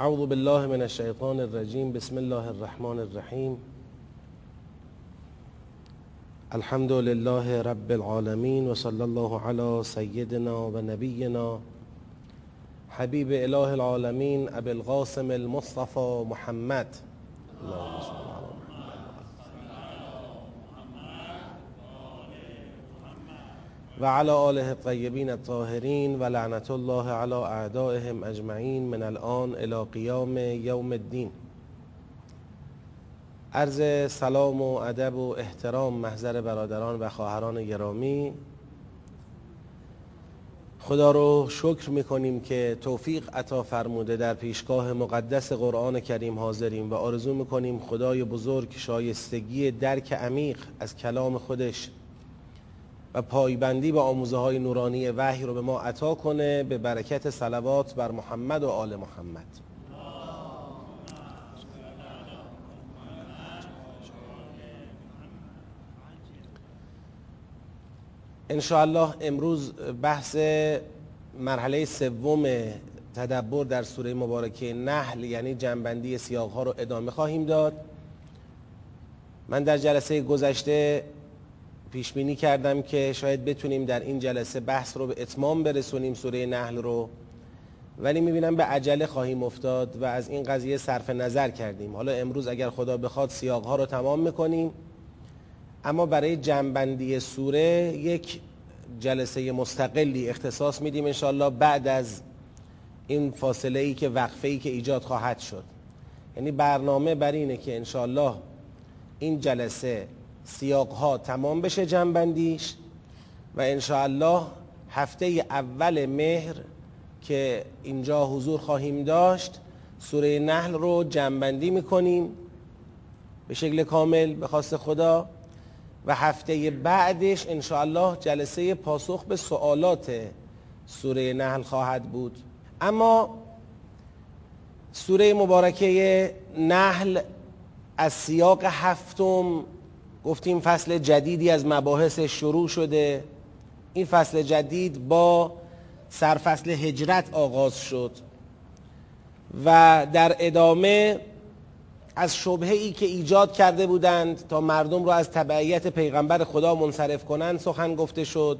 أعوذ بالله من الشيطان الرجيم. بسم الله الرحمن الرحيم. الحمد لله رب العالمين وصلى الله على سيدنا ونبينا حبيب إله العالمين أبي القاسم المصطفى محمد. اللهم صل و علی آله الطیبین الطاهرین و لعنت الله علی اعدائهم اجمعین من الان الى قیام یوم الدین. عرض سلام و ادب و احترام محضر برادران و خواهران گرامی. خدا رو شکر می‌کنیم که توفیق عطا فرموده در پیشگاه مقدس قرآن کریم حاضریم و آرزو می‌کنیم خدای بزرگ شایستگی درک عمیق از کلام خودش و پایبندی به آموزه های نورانی وحی رو به ما عطا کنه. به برکت صلوات بر محمد و آل محمد. الله امروز بحث مرحله سوم تدبر در سوره مبارکه نحل یعنی جنبندی سیاق ها رو ادامه خواهیم داد. من در جلسه گذشته پیش بینی کردم که شاید بتونیم در این جلسه بحث رو به اتمام برسونیم سوره نحل رو. ولی می‌بینم به عجله خواهیم افتاد و از این قضیه صرف نظر کردیم. حالا امروز اگر خدا بخواد سیاق ها رو تمام می‌کنیم. اما برای جنبندی سوره یک جلسه مستقلی اختصاص میدیم انشاءالله بعد از این فاصله ای که وقفه ای که ایجاد خواهد شد. یعنی برنامه بر اینه که انشاءالله این جلسه سیاق ها تمام بشه جنبندیش و انشاءالله هفته اول مهر که اینجا حضور خواهیم داشت سوره نحل رو جنبندی می‌کنیم به شکل کامل به خواست خدا و هفته بعدش انشاءالله جلسه پاسخ به سوالات سوره نحل خواهد بود. اما سوره مبارکه نحل از سیاق هفتم گفتیم فصل جدیدی از مباحث شروع شده. این فصل جدید با سرفصل هجرت آغاز شد و در ادامه از شبهه ای که ایجاد کرده بودند تا مردم رو از تبعیت پیغمبر خدا منصرف کنند سخن گفته شد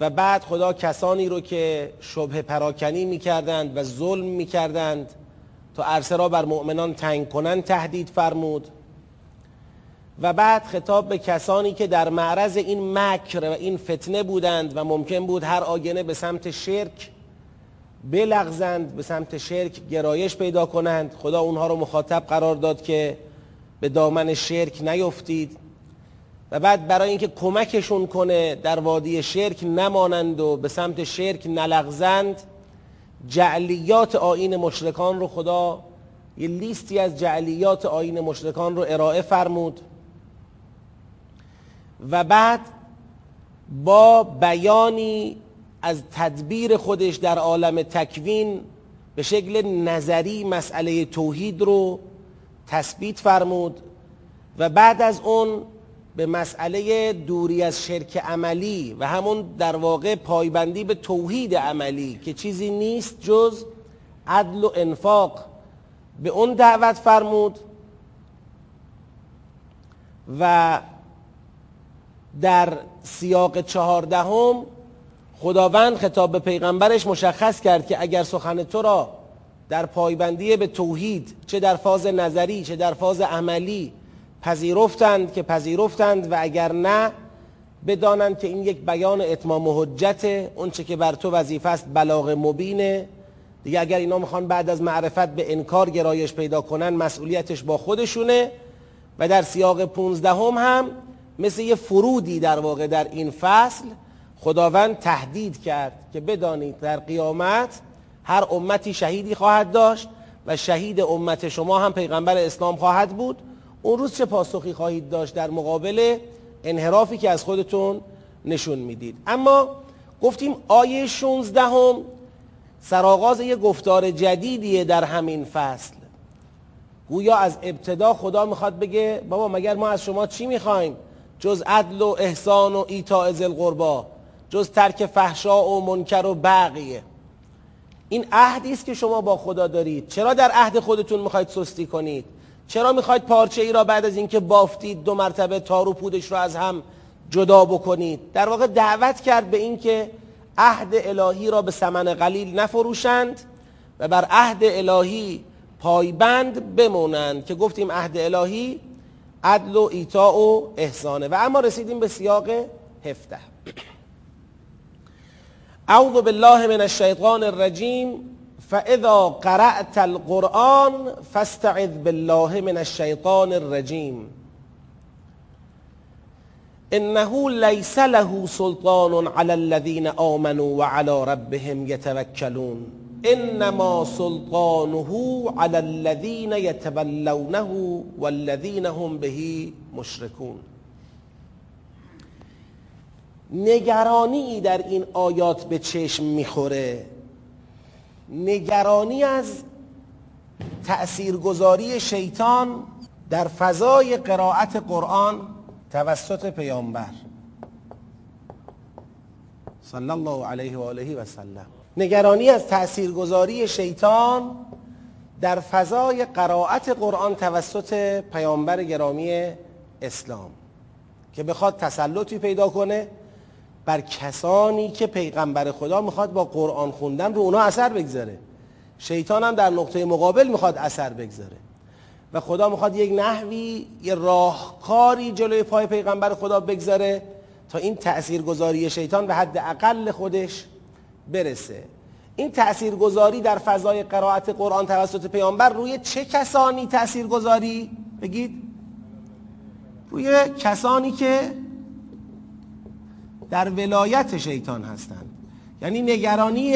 و بعد خدا کسانی رو که شبه پراکنی می‌کردند و ظلم می‌کردند تا عرصه را بر مؤمنان تنگ کنند تهدید فرمود. و بعد خطاب به کسانی که در معرض این مکر و این فتنه بودند و ممکن بود هر آگنه به سمت شرک بلغزند به سمت شرک گرایش پیدا کنند. خدا اونها رو مخاطب قرار داد که به دامن شرک نیفتید و بعد برای اینکه کمکشون کنه در وادی شرک نمانند و به سمت شرک نلغزند جعلیات آین مشرکان رو خدا یه لیستی از جعلیات آین مشرکان رو ارائه فرمود. و بعد با بیانی از تدبیر خودش در عالم تکوین به شکل نظری مسئله توحید رو تثبیت فرمود و بعد از اون به مسئله دوری از شرک عملی و همون در واقع پایبندی به توحید عملی که چیزی نیست جز عدل و انفاق به اون دعوت فرمود و در سیاق چهاردهم خداوند خطاب به پیغمبرش مشخص کرد که اگر سخن تو را در پایبندی به توحید چه در فاز نظری چه در فاز عملی پذیرفتند که پذیرفتند و اگر نه بدانند که این یک بیان اتمام و حجت اونچه که بر تو وظیفه است بلاغ مبینه. دیگه اگر اینا می‌خوان بعد از معرفت به انکار گرایش پیدا کنن مسئولیتش با خودشونه. و در سیاق پونزدهم هم مثل یه فرودی در واقع در این فصل خداوند تهدید کرد که بدانید در قیامت هر امتی شهیدی خواهد داشت و شهید امت شما هم پیغمبر اسلام خواهد بود. اون روز چه پاسخی خواهید داشت در مقابل انحرافی که از خودتون نشون می‌دید؟ اما گفتیم آیه 16 هم سرآغاز یه گفتار جدیدیه در همین فصل. گویا از ابتدا خدا می‌خواد بگه بابا مگر ما از شما چی می‌خوایم؟ جز عدل و احسان و ایتاء ذی القربا جز ترک فحشا و منکر و بقیه این عهدی است که شما با خدا دارید. چرا در عهد خودتون می‌خواید سستی کنید؟ چرا می‌خواید پارچه ای را بعد از اینکه بافتید دو مرتبه تار و پودش را از هم جدا بکنید؟ در واقع دعوت کرد به اینکه عهد الهی را به ثمن قلیل نفروشند و بر عهد الهی پایبند بمونند. که گفتیم عهد الهی عدل و ایتا و احسانه. و اما رسیدیم به سیاق هفته. اعوذ بالله من الشیطان الرجیم. فاذا قرأت القرآن فاستعذ بالله من الشیطان الرجیم. انه لیس له سلطان على الذين آمنوا وعلى ربهم يتوكلون انما سلطانه على الذين يتولونه والذين هم به مشركون نگرانی در این آیات به چشم می‌خوره. نگرانی از تأثیرگذاری شیطان در فضای قرائت قرآن توسط پیامبر. صلی الله علیه و آله و سلم. نگرانی از تاثیرگذاری شیطان در فضای قرائت قرآن توسط پیامبر گرامی اسلام که بخواد تسلطی پیدا کنه بر کسانی که پیغمبر خدا می‌خواد با قرآن خوندن رو اونا اثر بگذاره. شیطان هم در نقطه مقابل می‌خواد اثر بگذاره. و خدا می‌خواد یک نحوی یه راهکاری جلوی پای پیغمبر خدا بگذاره تا این تاثیرگذاری شیطان به حد اقل خودش برسه. این تاثیرگذاری در فضای قرائت قرآن توسط پیامبر روی چه کسانی تاثیرگذاری بگید. روی کسانی که در ولایت شیطان هستند. یعنی نگرانی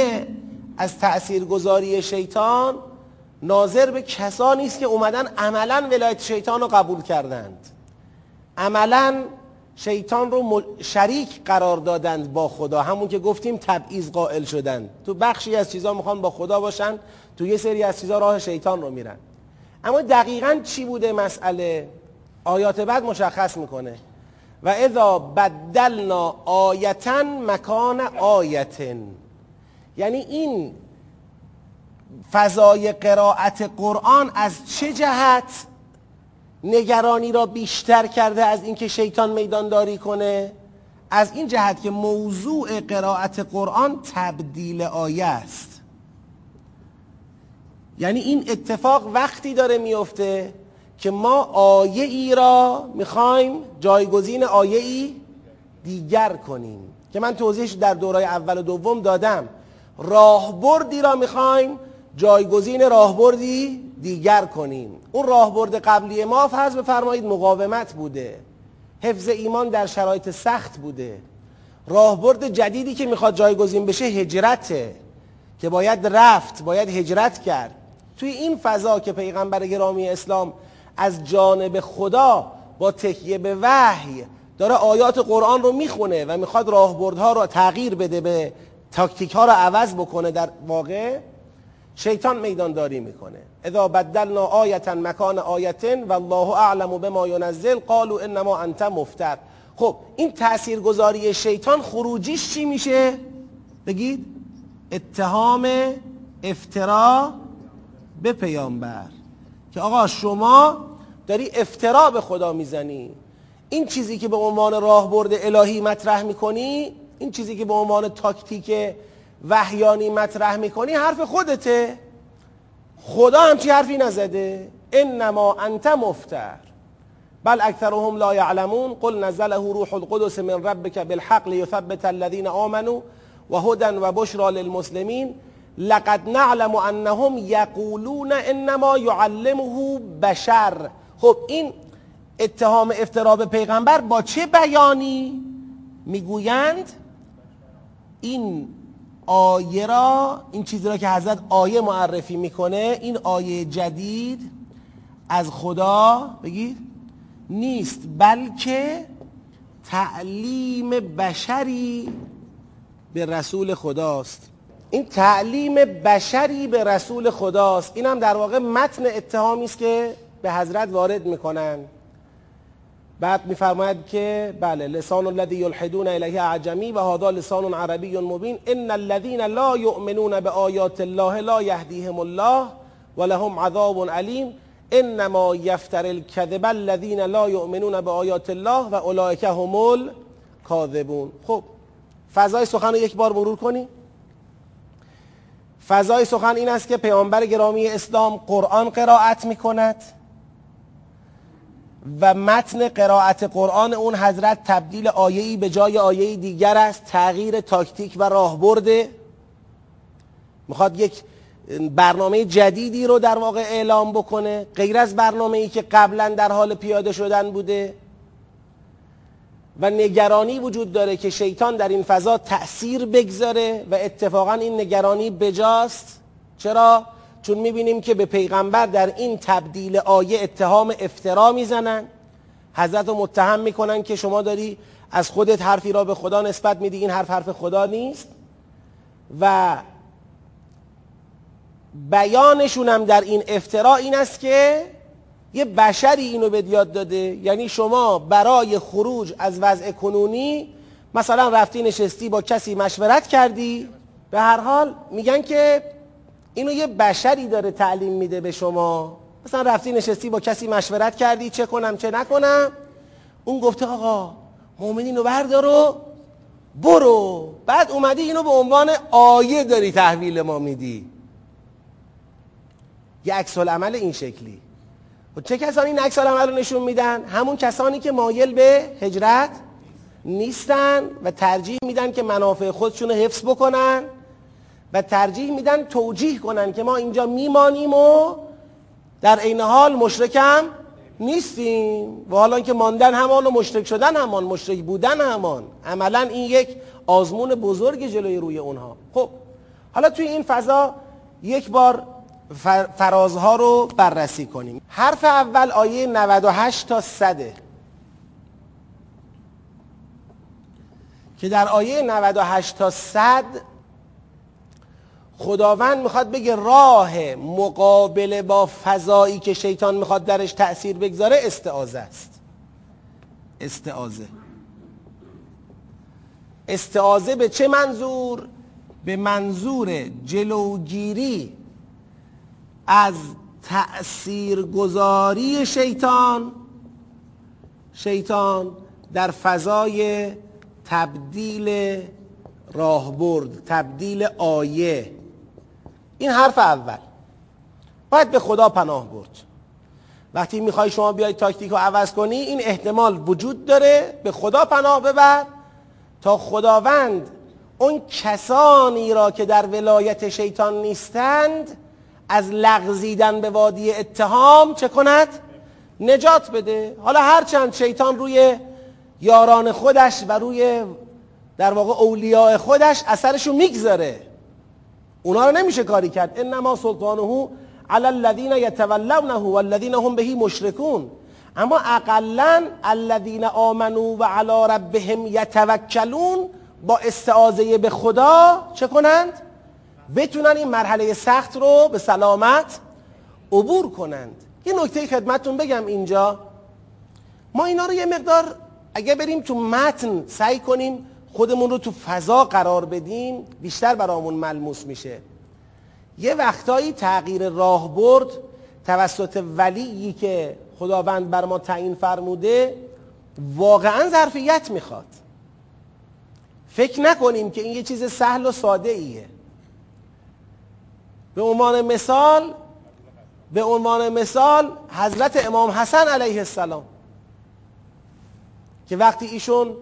از تاثیرگذاری شیطان ناظر به کسانی است که اومدن عملا ولایت شیطان رو قبول کردند. عملا شیطان رو شریک قرار دادند با خدا. همون که گفتیم تبعیض قائل شدن. تو بخشی از چیزها می‌خوان با خدا باشن تو یه سری از چیزها راه شیطان رو میرن. اما دقیقا چی بوده مسئله؟ آیات بعد مشخص می‌کنه. و اذا بدلنا آیتا مکان آیتن. یعنی این فضای قرائت قرآن از چه جهت نگرانی را بیشتر کرده از اینکه شیطان میدانداری کنه؟ از این جهت که موضوع قرائت قرآن تبدیل آیه است. یعنی این اتفاق وقتی داره میفته که ما آیه ای را می‌خوایم جایگزین آیه ای دیگر کنیم. که من توضیحش در دورای اول و دوم دادم. راهبردی را می‌خوایم جایگزین راهبردی دیگر کنیم. اون راهبرد قبلی ما فرض بفرمایید مقاومت بوده. حفظ ایمان در شرایط سخت بوده. راهبرد جدیدی که می‌خواد جایگزین بشه هجرته. که باید رفت باید هجرت کرد. توی این فضا که پیغمبر گرامی اسلام از جانب خدا با تکیه به وحی داره آیات قرآن رو می‌خونه و می‌خواد راهبردها رو تغییر بده به تاکتیک ها رو عوض بکنه در واقع شیطان میدان داری می‌کنه. اذا بدلنا آیتا مکان آیتن و الله اعلم بما ینزل قالوا انما انت مفتر. خب این تاثیرگذاری شیطان خروجیش چی میشه؟ بگید اتهام افترا به پیامبر. که آقا شما داری افترا به خدا می‌زنی. این چیزی که به عنوان راهبرد الهی مطرح می‌کنی این چیزی که به عنوان تاکتیک وحیانی مطرح می‌کنی حرف خودته. خدا همچی حرفی نزده؟ انما انت مفتر. بل اکثرهم لا یعلمون. قل نزله روح القدس من ربك بالحق لیثبت الذين آمنوا و هدى و بشرا للمسلمین. لقد نعلم انهم یقولون انما يعلمه بشر. خب این اتهام افترا به پیغمبر با چه بیانی؟ می‌گویند این آیه را این چیزی را که حضرت آیه معرفی می‌کنه این آیه جدید از خدا بگید نیست بلکه تعلیم بشری به رسول خداست. این تعلیم بشری به رسول خداست. این هم در واقع متن اتهامی است که به حضرت وارد می‌کنن. بعد میفرماید که بله لسان الذی یلحدون الیه اعجمی و هذا لسان عربی مبین. ان الذين لا یؤمنون بآیات الله لا یهدیهم الله ولهم عذاب علیم. انما یفتر الكذب الذين لا یؤمنون بآیات الله و اولئک هم الکاذبون. خب فضای سخن رو یک بار مرور کنیم. فضای سخن این است که پیامبر گرامی اسلام قرآن قرائت می کند و متن قرائت قرآن اون حضرت تبدیل آیه‌ای به جای آیه دیگر است. تغییر تاکتیک و راهبرده می‌خواد یک برنامه جدیدی رو در واقع اعلام بکنه غیر از برنامه ای که قبلا در حال پیاده شدن بوده. و نگرانی وجود داره که شیطان در این فضا تأثیر بگذاره و اتفاقا این نگرانی بجاست. چرا؟ چون می‌بینیم که به پیغمبر در این تبدیل آیه اتهام افترا می‌زنن. حضرت رو متهم می‌کنن که شما داری از خودت حرفی را به خدا نسبت میدی این حرف حرف خدا نیست. و بیانشون هم در این افترا این است که یه بشری اینو به یاد داده. یعنی شما برای خروج از وضع کنونی مثلا رفتی نشستی با کسی مشورت کردی به هر حال میگن که اینو یه بشری داره تعلیم میده به شما. مثلا رفتی نشستی با کسی مشورت کردی چه کنم چه نکنم. اون گفته آقا مؤمنینو بردار و برو. بعد اومدی اینو به عنوان آیه داری تحویل ما میدی. یه عکس عمل این شکلی. و چه کسانی این عکس عمل رو نشون میدن؟ همون کسانی که مایل به هجرت نیستن و ترجیح میدن که منافع خودشون رو حفظ بکنن. و ترجیح میدن توجیه کنن که ما اینجا میمانیم و در عین حال مشرکم نیستیم و حالا که ماندن همان و مشرک شدن همان مشرک بودن همان. عملا این یک آزمون بزرگ جلوی روی اونها. خب حالا توی این فضا یک بار فرازها رو بررسی کنیم. حرف اول آیه 98 تا 100 که در آیه 98 تا 100 خداوند می‌خواد بگه راه مقابله با فضایی که شیطان می‌خواد درش تأثیر بگذاره استعازه است. استعازه استعازه به چه منظور؟ به منظور جلوگیری از تأثیرگذاری شیطان. شیطان در فضای تبدیل راهبرد تبدیل آیه. این حرف اول. باید به خدا پناه برد. وقتی می‌خوای شما بیای تاکتیک رو عوض کنی این احتمال وجود داره به خدا پناه ببر تا خداوند اون کسانی را که در ولایت شیطان نیستند از لغزیدن به وادی اتهام چه کند؟ نجات بده. حالا هرچند شیطان روی یاران خودش و روی در واقع اولیاء خودش اثرشو می‌گذاره. اونا رو نمیشه کاری کرد. انما سلطانه علی الذین یتولونه والذین هم بهی مشرکون. اما اقلا الذین آمنو و علی ربهم یتوکلون با استعاذه به خدا چه کنند؟ بتونن این مرحله سخت رو به سلامت عبور کنند. یه نکته خدمتتون بگم اینجا. ما اینا رو یه مقدار اگه بریم تو متن سعی کنیم خودمون رو تو فضا قرار بدیم بیشتر برامون ملموس میشه. یه وقتایی تغییر راهبرد توسط ولیی که خداوند بر ما تعیین فرموده واقعا ظرفیت می‌خواد. فکر نکنیم که این یه چیز سهل و ساده ایه به عنوان مثال به عنوان مثال حضرت امام حسن علیه السلام که وقتی ایشون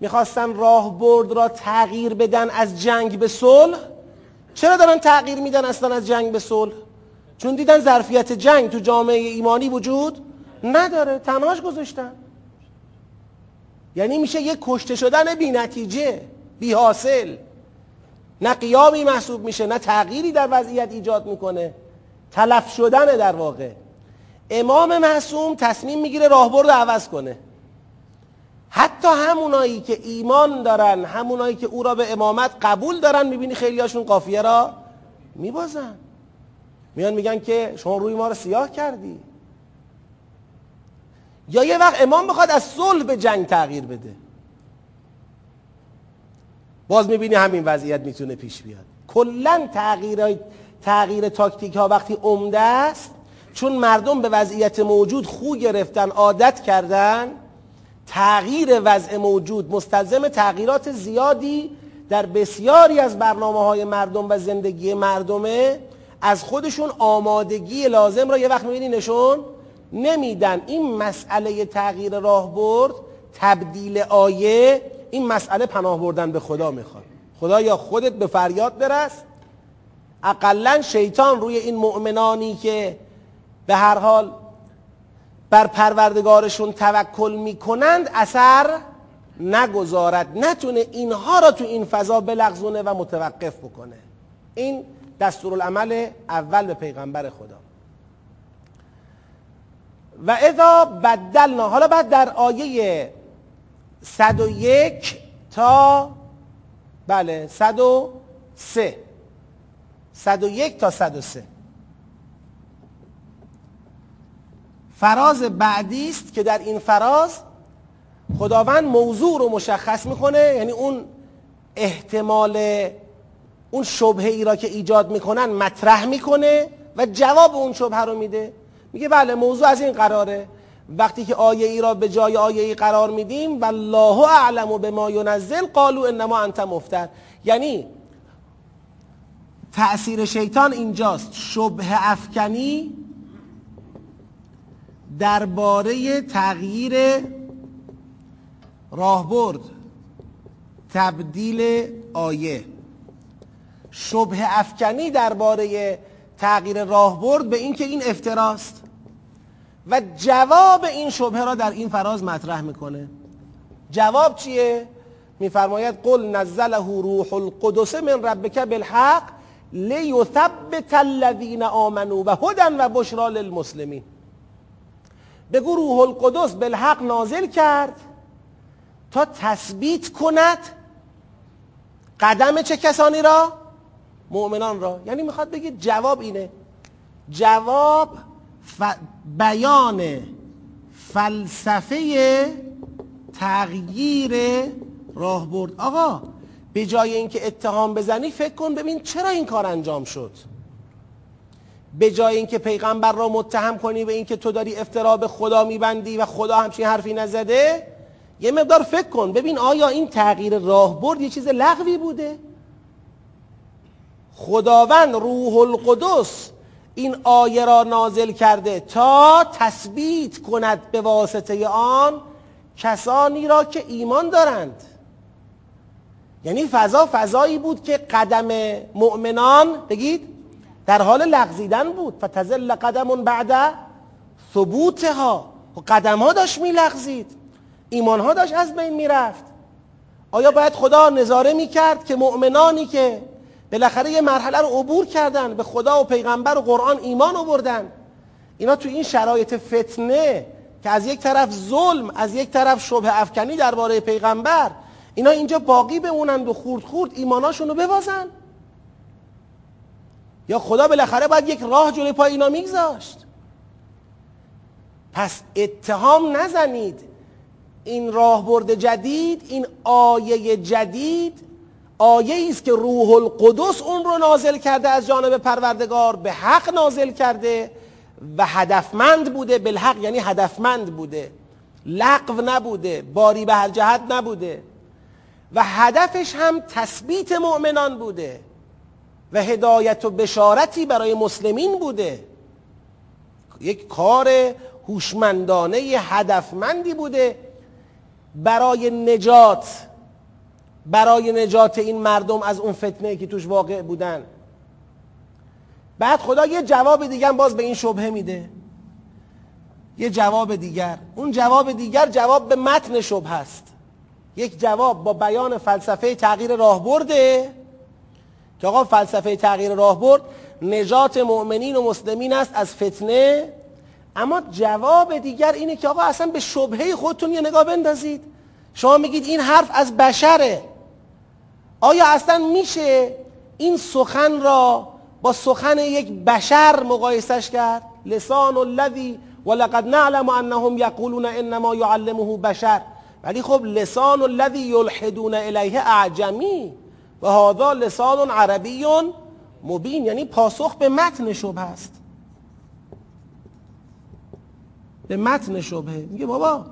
می‌خواستن راهبرد را تغییر بدن از جنگ به صلح. چرا دارن تغییر میدن اصلا از جنگ به صلح؟ چون دیدن ظرفیت جنگ تو جامعه ایمانی وجود نداره تنهاش گذاشتن. یعنی میشه یک کشته شدن بی نتیجه بی حاصل نه قیامی محسوب میشه نه تغییری در وضعیت ایجاد می‌کنه. تلف شدن در واقع. امام معصوم تصمیم می‌گیره راهبرد عوض کنه. حتی همونایی که ایمان دارن همونایی که او را به امامت قبول دارن می‌بینی خیلی هاشون قافیه را میبازن. میان میگن که شما روی ما رو سیاه کردی. یا یه وقت امام بخواد از صلح به جنگ تغییر بده. باز می‌بینی همین وضعیت می‌تونه پیش بیاد. کلا تغییر تغییر تاکتیک ها وقتی عمده است چون مردم به وضعیت موجود خو گرفتن عادت کردن تغییر وضع موجود مستلزم تغییرات زیادی در بسیاری از برنامه های مردم و زندگی مردمه. از خودشون آمادگی لازم را یه وقت می‌بینی نشون نمیدن. این مسئله تغییر راهبرد تبدیل آیه این مسئله پناه بردن به خدا می‌خواد. خدا یا خودت به فریاد برس. اقلا شیطان روی این مؤمنانی که به هر حال بر پروردگارشون توکل می‌کنند اثر نگذارد. نتونه اینها را تو این فضا بلغزونه و متوقف بکنه. این دستورالعمل اول به پیغمبر خدا. و اذا بدلنا حالا بعد در آیه 101 تا بله 103 101 تا 103 فراز بعدی است که در این فراز خداوند موضوع رو مشخص می‌کنه یعنی اون احتمال اون شبهه ای را که ایجاد می‌کنن مطرح می‌کنه و جواب اون شبهه رو میده. میگه بله موضوع از این قراره. وقتی که آیه ای را به جای آیه ای قرار میدیم والله اعلم به ما ینزل قالوا انما انت مفتر. یعنی تأثیر شیطان اینجاست. شبه افکنی درباره تغییر راهبرد تبدیل آیه. شبه افکنی درباره تغییر راهبرد به اینکه این افتراست و جواب این شبهه را در این فراز مطرح می‌کنه. جواب چیه؟ میفرماید قل نزله روح القدس من ربک بالحق لیثبت الذین آمنوا و هدى و بشرا للمسلمین. بگو روح القدس بالحق نازل کرد تا تثبیت کند قدم چه کسانی را؟ مؤمنان را. یعنی می‌خواد بگید جواب اینه. جواب ف... بیان فلسفه تغییر راهبرد. آقا به جای اینکه اتهام بزنی فکر کن ببین چرا این کار انجام شد. به جای اینکه پیغمبر را متهم کنی به اینکه تو داری افترا به خدا میبندی و خدا همچین حرفی نزده یه مقدار فکر کن. ببین آیا این تغییر راهبرد یه چیز لغوی بوده؟ خداوند روح القدس این آیه را نازل کرده تا تثبیت کند به واسطه آن کسانی را که ایمان دارند. یعنی فضا فضایی بود که قدم مؤمنان بگید در حال لغزیدن بود. فتزل قدم بعد ثبوتها. و قدم ها داشت میلغزید. ایمان ها داشت از بین می‌رفت. آیا باید خدا نظاره می‌کرد که مؤمنانی که بالاخره یه مرحله رو عبور کردن به خدا و پیغمبر و قرآن ایمان آوردن؟ اینا تو این شرایط فتنه که از یک طرف ظلم از یک طرف شبه افکنی درباره پیغمبر اینا اینجا باقی بمونند و خورد خورد ایماناشون رو ببازن. یا خدا بالاخره باید یک راه جلوی پای اینا میگذاشت. پس اتهام نزنید. این راهبرد جدید این آیه جدید آیه است که روح القدس اون رو نازل کرده از جانب پروردگار به حق نازل کرده و هدفمند بوده بالحق یعنی هدفمند بوده. لغو نبوده باری به هر جهت نبوده. و هدفش هم تثبیت مؤمنان بوده. و هدایت و بشارتی برای مسلمین بوده. یک کار هوشمندانه هدفمندی بوده. برای نجات برای نجات این مردم از اون فتنه که توش واقع بودن. بعد خدا یه جواب دیگر باز به این شبهه میده. یه جواب دیگر. اون جواب دیگر جواب به متن شبه است یک جواب با بیان فلسفه تغییر راهبرده. که آقا فلسفه تغییر راهبرد نجات مؤمنین و مسلمین است از فتنه. اما جواب دیگر اینه که آقا اصلا به شبهه خودتون یه نگاه بندازید. شما میگید این حرف از بشره. آیا اصلا میشه این سخن را با سخن یک بشر مقایسش کرد؟ لسان الذی ولقد نعلم انهم یقولون انما یعلمه بشر. ولی خب لسان الذی یلحدون الیه اعجمی. و هذا لسان عربی مبین یعنی پاسخ به متن شبه است. به متن شبهه میگه بابا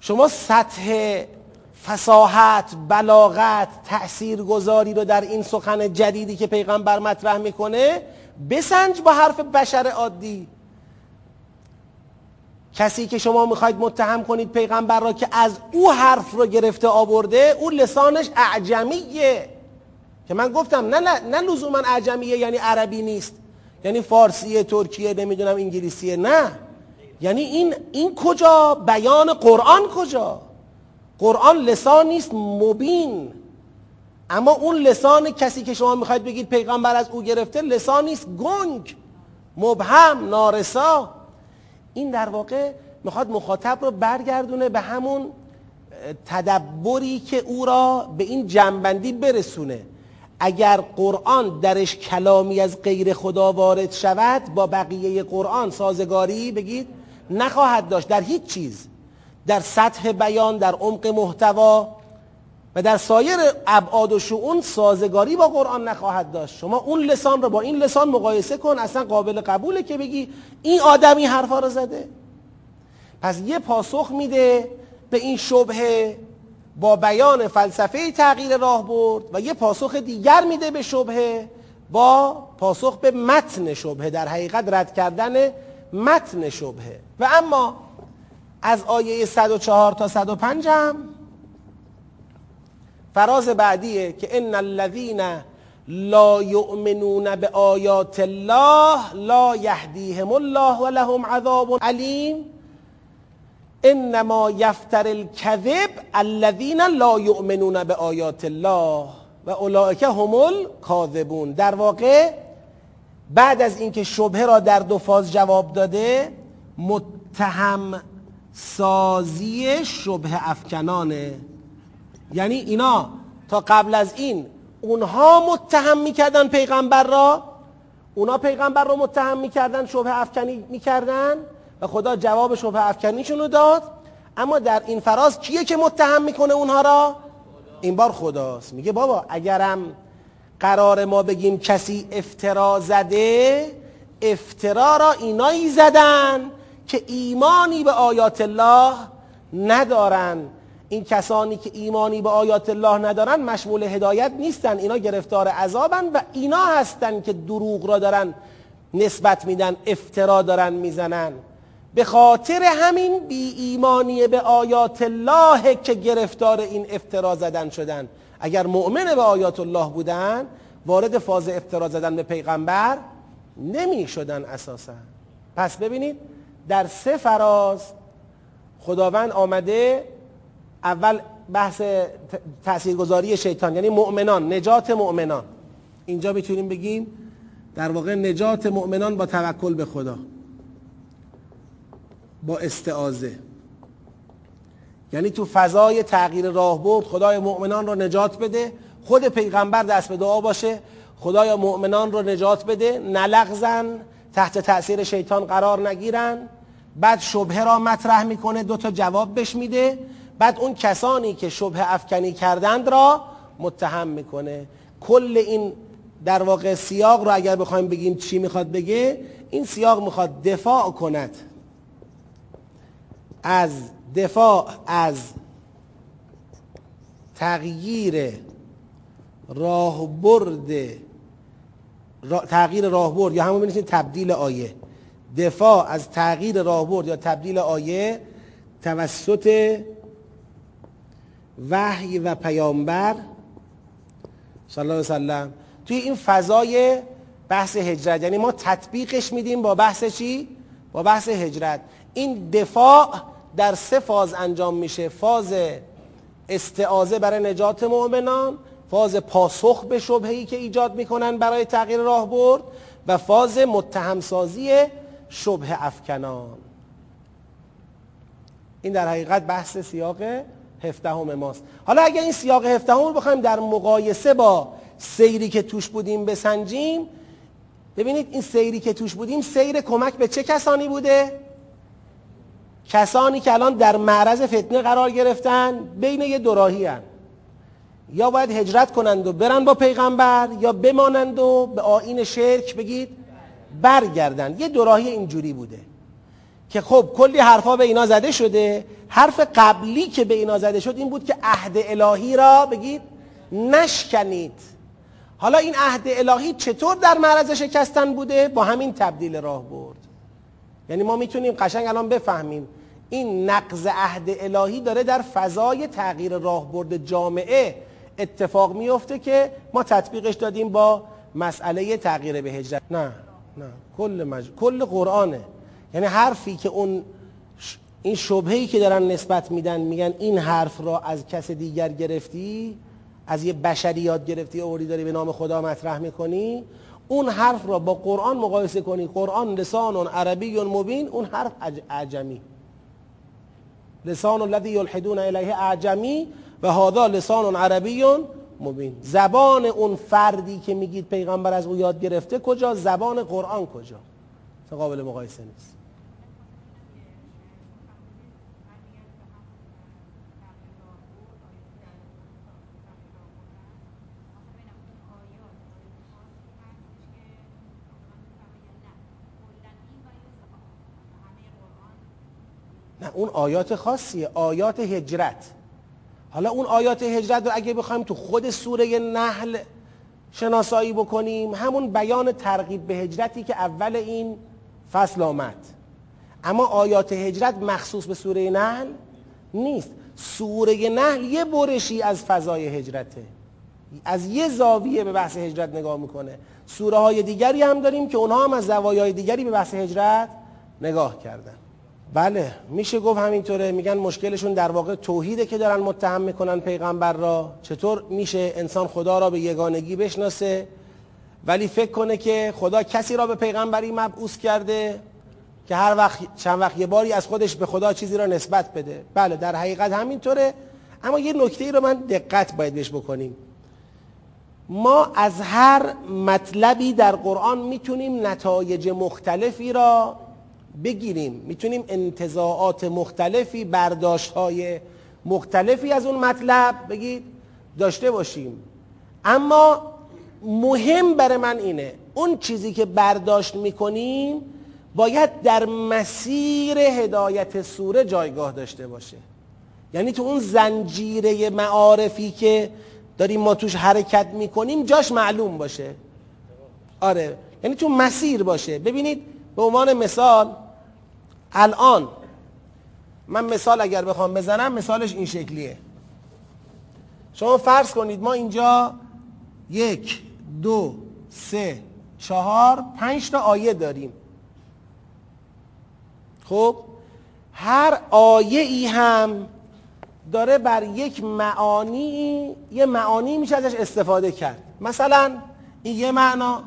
شما سطح فساحت بلاغت تاثیرگذاری رو در این سخن جدیدی که پیغمبر مطرح می‌کنه بسنج با حرف بشر عادی. کسی که شما می‌خواید متهم کنید پیغمبر را که از او حرف رو گرفته آورده او لسانش اعجمیه. که من گفتم نه نه لزوما اعجمیه یعنی عربی نیست. یعنی فارسیه ترکیه نمی‌دونم انگلیسیه نه. یعنی این این کجا؟ بیان قرآن کجا؟ قرآن لسان نیست مبین. اما اون لسان کسی که شما می‌خواید بگید پیغمبر از او گرفته لسان نیست گنگ مبهم نارسا. این در واقع می‌خواد مخاطب رو برگردونه به همون تدبری که او را به این جنبندی برسونه. اگر قرآن درش کلامی از غیر خدا وارد شود با بقیه قرآن سازگاری بگید نخواهد داشت. در هیچ چیز. در سطح بیان در عمق محتوا و در سایر ابعاد و شؤون سازگاری با قرآن نخواهد داشت. شما اون لسان رو با این لسان مقایسه کن اصلا قابل قبوله که بگی این آدمی حرفا رو زده. پس یه پاسخ میده به این شبهه با بیان فلسفه تغییر راه برد و یه پاسخ دیگر میده به شبهه با پاسخ به متن شبهه در حقیقت رد کردن متن شبهه. و اما از آیه 104 تا 105 هم فراز بعدیه که ان الذين لا یؤمنون به آیات الله لا یهدیهم الله ولهم عذاب علیم. انما یفتر الكذب الذين لا یؤمنون به آیات الله و اولئک هم الکاذبون. در واقع بعد از اینکه شبهه را در دو فاز جواب داده متهم سازی شبه افکنانه. یعنی اینا تا قبل از این اونها متهم می‌کردن پیغمبر را؟ اونا پیغمبر را متهم می‌کردن شبه افکنی می‌کردن؟ و خدا جواب شبه افکنیشون رو داد. اما در این فراز کیه که متهم می‌کنه اونها را؟ این بار خداست. میگه بابا اگرم قرار ما بگیم کسی افترا زده افترا را اینایی زدن که ایمانی به آیات الله ندارن. این کسانی که ایمانی به آیات الله ندارن مشمول هدایت نیستن. اینا گرفتار عذابن و اینا هستن که دروغ را دارن نسبت میدن افترا دارن می‌زنن. به خاطر همین بی ایمانی به آیات الله که گرفتار این افترا زدن شدن. اگر مؤمن به آیات الله بودن وارد فاز افترا زدن به پیغمبر نمی شدن اساسا. پس ببینید در سه فراز خداوند آمده اول بحث تاثیرگذاری شیطان یعنی مؤمنان نجات مؤمنان. اینجا می‌تونیم بگیم در واقع نجات مؤمنان با توکل به خدا با استعازه یعنی تو فضای تغییر راهبرد خدای مؤمنان رو نجات بده خود پیغمبر دست به دعا باشه خدایا مؤمنان رو نجات بده نلغزن تحت تأثیر شیطان قرار نگیرن بعد شبهه را مطرح می‌کنه دو تا جواب بش میده بعد اون کسانی که شبه افکنی کردند را متهم می‌کنه. کل این در واقع سیاق رو اگر بخوایم بگیم چی می‌خواد بگه این سیاق می‌خواد دفاع کند. از دفاع از تغییر راهبرد را تغییر راهبرد یا همون بنویسید تبدیل آیه. دفاع از تغییر راهبرد یا تبدیل آیه توسط وحی و پیامبر صلی الله علیه وسلم. توی این فضای بحث هجرت یعنی ما تطبیقش میدیم با بحث چی؟ با بحث هجرت. این دفاع در سه فاز انجام میشه. فاز استعازه برای نجات مؤمنان فاز پاسخ به شبهی که ایجاد می‌کنن برای تغییر راهبرد و فاز متهمسازی شبه افکنان. این در حقیقت بحث سیاق هفدهم ماست حالا اگر این سیاق هفدهم رو بخوایم در مقایسه با سیری که توش بودیم بسنجیم ببینید این سیری که توش بودیم سیر کمک به چه کسانی بوده؟ کسانی که الان در معرض فتنه قرار گرفتن بین یه دوراهی هن. یا باید هجرت کنند و برن با پیغمبر یا بمانند و به آین شرک بگید برگردن یه دوراهی اینجوری بوده که خب کلی حرفا به اینا زده شده. حرف قبلی که به اینا زده شد این بود که عهد الهی را بگید نشکنید. حالا این عهد الهی چطور در معرض شکستن بوده؟ با همین تبدیل راه برد. یعنی ما می‌تونیم قشنگ الان بفهمیم. این نقض عهد الهی داره در فضای تغییر راهبرد جامعه اتفاق میفته که ما تطبیقش دادیم با مسئله تغییر به هجرت. نه نه. کل مج... کل قرآنه. یعنی حرفی که اون این شبهه‌ای که دارن نسبت میدن میگن این حرف را از کس دیگر گرفتی؟ از یه بشری یاد گرفتی اوری داری به نام خدا مطرح می‌کنی؟ اون حرف را با قرآن مقایسه کنی. قرآن لسان عربی مبین اون حرف اعجمی. لسان الذی یلحدون الیه اعجمی و هذا لسان عربی مبین. زبان اون فردی که میگید پیغمبر از او یاد گرفته کجا؟ زبان قرآن کجا؟ قابل مقایسه نیست. نه اون آیات خاصیه آیات هجرت. حالا اون آیات هجرت رو اگه بخوایم تو خود سوره نحل شناسایی بکنیم همون بیان ترغیب به هجرتی که اول این فصل آمد. اما آیات هجرت مخصوص به سوره نحل نیست. سوره نحل یه برشی از فضای هجرته. از یه زاویه به بحث هجرت نگاه می‌کنه. سوره های دیگری هم داریم که اونها هم از زوایای دیگری به بحث هجرت نگاه کردن. بله میشه گفت همینطوره. میگن مشکلشون در واقع توحیده که دارن متهم می‌کنن پیغمبر را. چطور میشه انسان خدا را به یگانگی بشناسه؟ ولی فکر کنه که خدا کسی را به پیغمبری مبعوث کرده که هر وقت چند وقت یه باری از خودش به خدا چیزی را نسبت بده. بله در حقیقت همینطوره. اما یه نکته ای رو من دقت باید بهش بکنیم. ما از هر مطلبی در قرآن می‌تونیم نتایج مختلفی را بگیریم. می‌تونیم انتظاعات مختلفی برداشت های مختلفی از اون مطلب بگید داشته باشیم. اما مهم برای من اینه اون چیزی که برداشت می‌کنیم باید در مسیر هدایت سوره جایگاه داشته باشه. یعنی تو اون زنجیره معارفی که داریم ما توش حرکت می‌کنیم جاش معلوم باشه. آره. یعنی تو مسیر باشه. ببینید به عنوان مثال الان من مثال اگر بخوام بزنم مثالش این شکلیه. شما فرض کنید ما اینجا یک دو سه چهار پنج تا آیه داریم. خب هر آیه ای هم داره بر یک معانی یه معانی میشه ازش استفاده کرد. مثلا این یه معنا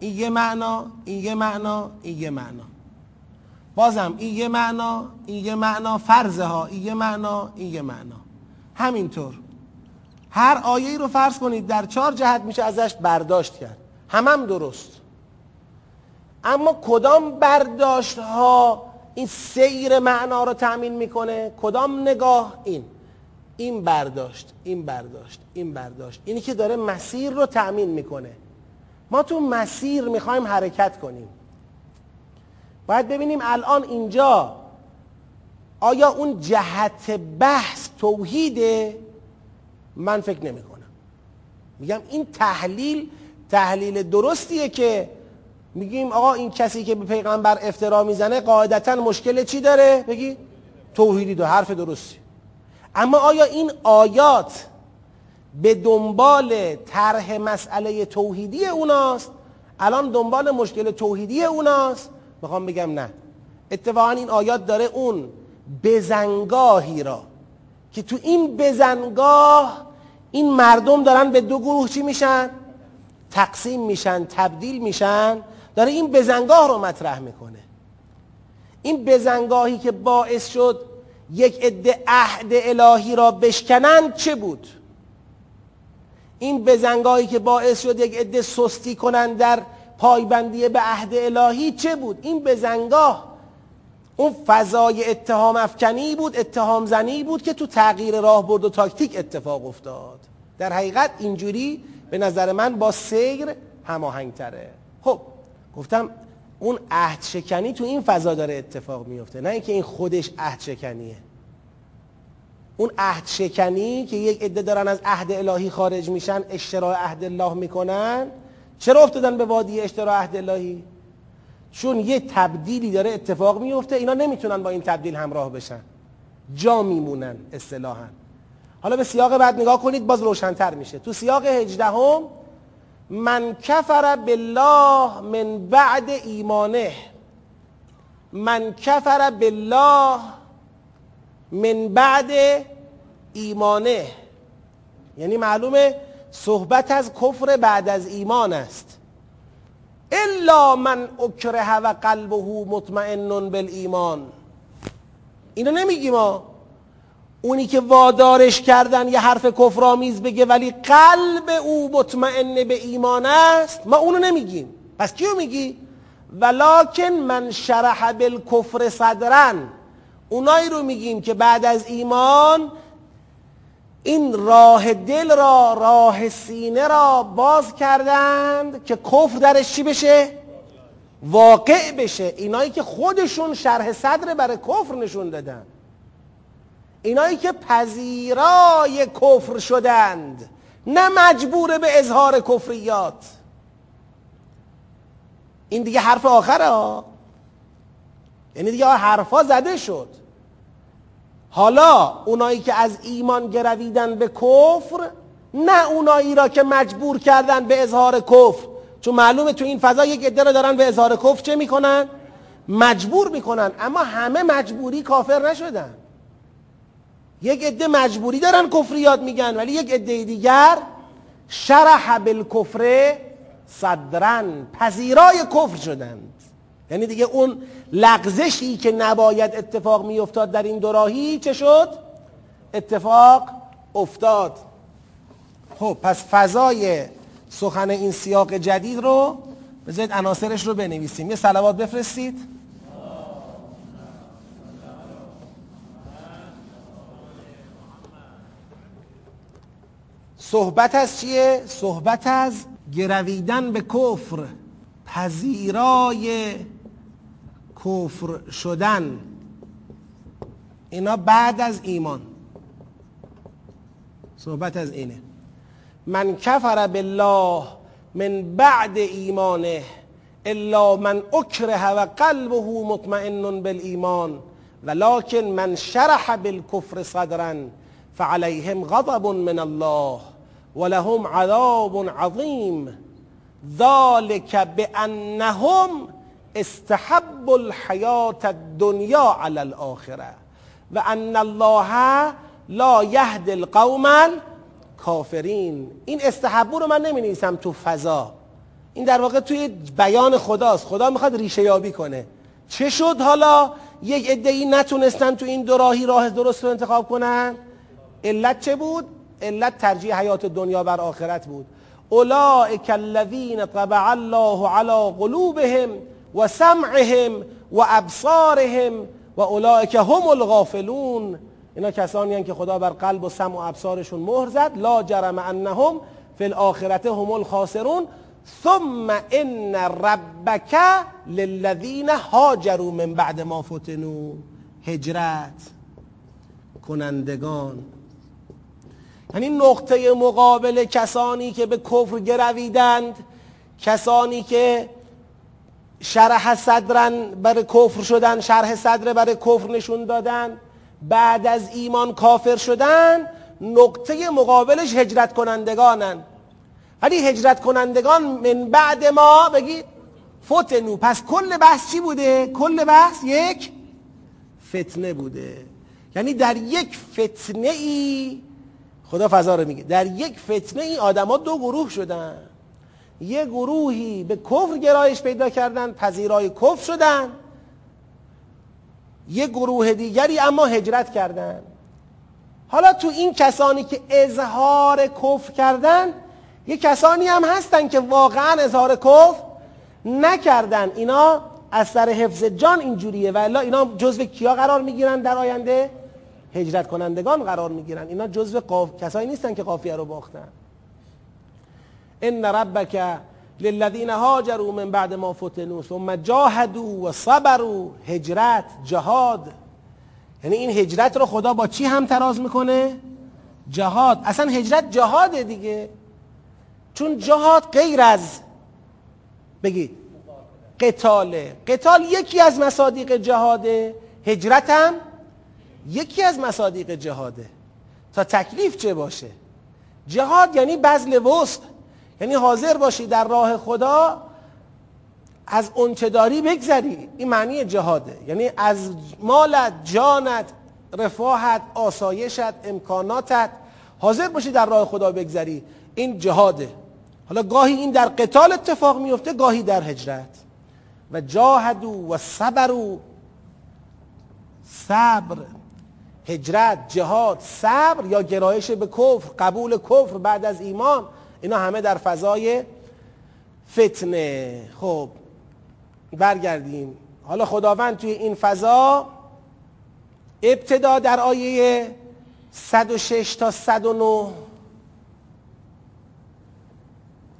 این یه معنا این یه معنا این یه معنا. بازم این یه معنا این یه معنا فرضه ها این یه معنا این یه معنا. همینطور. هر آیه ای رو فرض کنید در چهار جهت میشه ازش برداشت کرد. همم هم درست. اما کدام برداشت ها این سیر معنا رو تأمین می‌کنه؟ کدام نگاه؟ این. این برداشت این برداشت این برداشت. اینی که داره مسیر رو تأمین می‌کنه. ما تو مسیر می‌خوایم حرکت کنیم. باید ببینیم الان اینجا آیا اون جهت بحث توحیده؟ من فکر نمی کنم میگم این تحلیل تحلیل درستیه که میگیم آقا این کسی که به پیغمبر افترا می‌زنه قاعدتا مشکل چی داره؟ بگی توحیدی دو حرف درستی. اما آیا این آیات به دنبال طرح مسئله توحیدی اوناست؟ الان دنبال مشکل توحیدی اوناست؟ می‌خوام بگم نه. اتفاقا این آیات داره اون بزنگاهی را که تو این بزنگاه این مردم دارن به دو گروه چی میشن؟ تقسیم میشن تبدیل میشن داره این بزنگاه رو مطرح می‌کنه. این بزنگاهی که باعث شد یک عده عهد الهی را بشکنند چه بود؟ این بزنگاهی که باعث شد یک عده سستی کنند در پایبندی به عهد الهی چه بود؟ این بزنگاه اون فضای اتهام افکنی بود اتهام زنی بود که تو تغییر راهبرد و تاکتیک اتفاق افتاد. در حقیقت اینجوری به نظر من با سیر هماهنگ تره خب گفتم اون عهد شکنی تو این فضا داره اتفاق میفته نه اینکه این خودش عهد شکنیه. اون عهد شکنی که یک عده دارن از عهد الهی خارج میشن اشتراع عهد الله می‌کنن چرا افتادن به وادی اشتراع عهد الهی؟ چون یه تبدیلی داره اتفاق میفته اینا نمی‌تونن با این تبدیل همراه بشن. جا میمونن اصطلاحا. حالا به سیاق بعد نگاه کنید باز روشنتر میشه. تو سیاق هجدهم من کفر بالله من بعد ایمانه. من کفر بالله من بعد ایمانه. یعنی معلومه صحبت از کفر بعد از ایمان است. الا من اکره و قلبه مطمئن بالایمان. اینو نمیگیم ما اونی که وادارش کردن یه حرف کفرآمیز بگه ولی قلب او مطمئن به ایمان است ما اونو نمیگیم. پس کیو میگی؟ ولکن من شرح بالکفر صدرن اونایی رو میگیم که بعد از ایمان این راه دل را راه سینه را باز کردند که کفر درش چی بشه؟ واقع بشه. اینایی که خودشون شرح صدر برای کفر نشون دادن. اینایی که پذیرای کفر شدند. نه مجبور به اظهار کفریات. این دیگه حرف آخره یعنی دیگه حرفا زده شد. حالا اونایی که از ایمان گرویدن به کفر نه اونایی را که مجبور کردن به اظهار کفر. چون معلومه تو این فضا یک عده رو دارن به اظهار کفر چه می‌کنن؟ مجبور می‌کنن. اما همه مجبوری کافر نشدن. یک عده مجبوری دارن کفریات میگن ولی یک عده دیگر شرح بالکفر صدرن پذیرای کفر شدند یعنی دیگه اون لغزشی که نباید اتفاق میافتاد در این دوراهی چه شد؟ اتفاق افتاد. خب پس فضای سخن این سیاق جدید رو بذارید عناصرش رو بنویسیم. یه صلوات بفرستید. صحبت از چیه؟ صحبت از گرویدن به کفر پذیرای کفر شدن. اینا بعد از ایمان. صحبت از اینه. من کفر بالله من بعد ایمانه الا من اکره و قلبه مطمئن بالایمان ولكن من شرح بالكفر صدرا فعليهم غضب من الله ولهم عذاب عظیم. ذلك بانهم استحب الحیات الدنیا علی الاخره و ان الله لا یهد القوم الکافرین. این استحبو رو من نمی نویسم تو فضا. این در واقع توی بیان خداست. خدا می‌خواد ریشه یابی کنه. چه شد حالا؟ یک ادعی نتونستن تو این دوراهی راه درست رو انتخاب کنن؟ علت چه بود؟ علت ترجیح حیات دنیا بر آخرت بود. اولئک الذین طبع الله علی قلوبهم و سمعهم و ابصارهم و اولئک هم الغافلون. اینا کسانی هستند که خدا بر قلب و سمع و ابصارشون مهر زد. لا جرم انهم فی الاخرته هم الخاسرون. ثم ان ربک للذین هاجروا من بعد ما فتنوا هجرت. کنندگان. یعنی نقطه مقابل کسانی که به کفر گرویدند کسانی که شرح صدرن برای کفر شدن شرح صدر برای کفر نشون دادن. بعد از ایمان کافر شدن نقطه مقابلش هجرت کنندگانن. ولی هجرت کنندگان من بعد ما بگید فتنو پس کل بحث چی بوده؟ کل بحث یک فتنه بوده. یعنی در یک فتنه ای خدا فضا رو میگه در یک فتنه ای آدما دو گروه شدن. یه گروهی به کفر گرایش پیدا کردن پذیرای کفر شدن. یه گروه دیگری اما هجرت کردن. حالا تو این کسانی که اظهار کفر کردن یه کسانی هم هستن که واقعا اظهار کفر نکردن. اینا از سر حفظ جان اینجوریه و اینا جزو کیا قرار می‌گیرن در آینده؟ هجرت کنندگان قرار می‌گیرن. اینا جزو قاف... کسایی نیستن که قافیه رو باختن. ان ربک للذین هاجروا من بعد ما فتنوا ثم جاهدوا و هجرت جهاد. یعنی این هجرت رو خدا با چی هم تراز می‌کنه؟ جهاد. اصلا هجرت جهاده دیگه. چون جهاد غیر از بگید قتاله قتال یکی از مصادیق جهاده. هجرت هم یکی از مصادیق جهاده. تا تکلیف چه باشه؟ جهاد یعنی بذل وسط. یعنی حاضر باشی در راه خدا از اونچه بگذری. این معنی جهاده. یعنی از مالت جانت رفاهت آسایشت امکاناتت حاضر باشی در راه خدا بگذری. این جهاده. حالا گاهی این در قتال اتفاق میفته گاهی در هجرت. و جاهدو و صبرو صبر هجرت جهاد صبر یا گرایش به کفر قبول کفر بعد از ایمان. اینا همه در فضای فتنه. خب برگردیم. حالا خداوند توی این فضا ابتدا در آیه 106 تا 109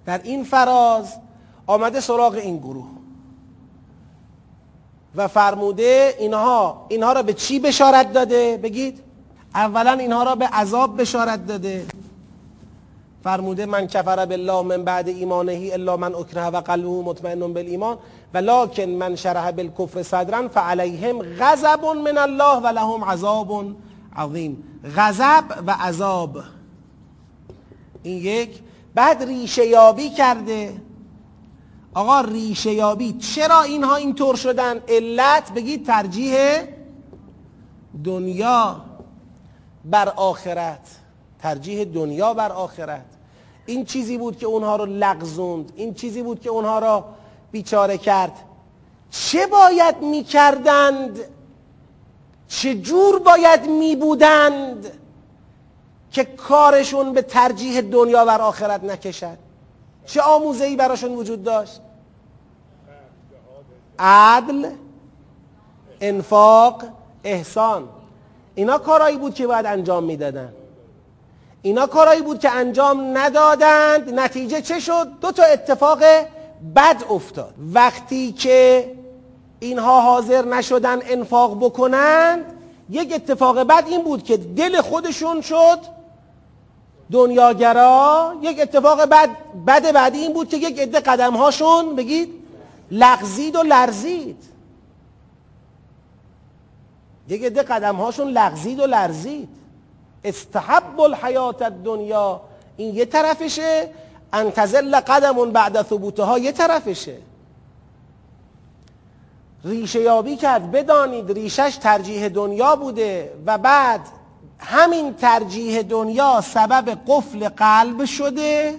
در این فراز آمده سراغ این گروه و فرموده اینها اینها را به چی بشارت داده؟ بگید. اولا اینها را به عذاب بشارت داده. فرموده من کفر بالله من بعد ایمانه الا من اکره و قلبه مطمئن بالایمان ولکن من شرح بالکفر صدرا فعلیهم غضب من الله و لهم عذاب عظیم. غضب و عذاب. این یک. بعد ریشه یابی کرده. آقا ریشه یابی. چرا اینها اینطور شدن؟ علت بگید ترجیح دنیا بر آخرت. ترجیح دنیا بر آخرت. این چیزی بود که اونها رو لغزوند. این چیزی بود که اونها را بیچاره کرد. چه باید می‌کردند؟ چه جور باید میبودند که کارشون به ترجیح دنیا بر آخرت نکشد؟ چه آموزه ای براشون وجود داشت؟ عدل انفاق احسان. اینا کارایی بود که باید انجام می‌دادن. اینا کارایی بود که انجام ندادند. نتیجه چه شد؟ دو تا اتفاق بد افتاد. وقتی که اینها حاضر نشدن انفاق بکنند یک اتفاق بد این بود که دل خودشون شد. دنیاگرا یک اتفاق بد بد بعدی این بود که یک عده قدم هاشون بگید لغزید و لرزید. یک عده قدم هاشون لغزید و لرزید. استحب الحیات الدنیا. این یه طرفشه. انتزل قدم بعد ثبوتها یه طرفشه. ریشه یابی کرد. بدانید ریشش ترجیح دنیا بوده و بعد همین ترجیح دنیا سبب قفل قلب شده.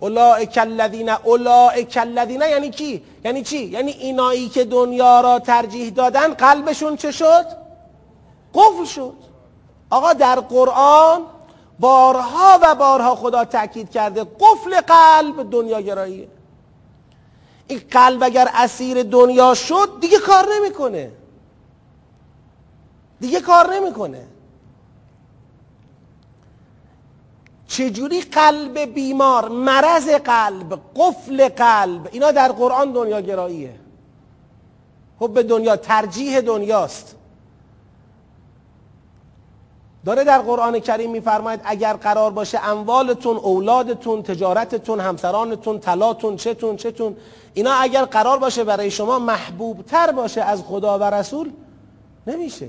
اولائک الذین اولائک الذین. یعنی کی؟ یعنی چی؟ یعنی اینایی که دنیا را ترجیح دادن قلبشون چه شد؟ قفل شد. آقا در قرآن بارها و بارها خدا تاکید کرده قفل قلب دنیا گراییه این قلب اگر اسیر دنیا شد دیگه کار نمی‌کنه. دیگه کار نمی‌کنه. چجوری قلب بیمار مرض قلب قفل قلب اینا در قرآن دنیا گراییه. حب دنیا ترجیح دنیاست. داره در قرآن کریم میفرماید اگر قرار باشه اموالتون اولادتون تجارتتون همسرانتون طلاتون چتون چتون اینا اگر قرار باشه برای شما محبوب تر باشه از خدا و رسول نمیشه.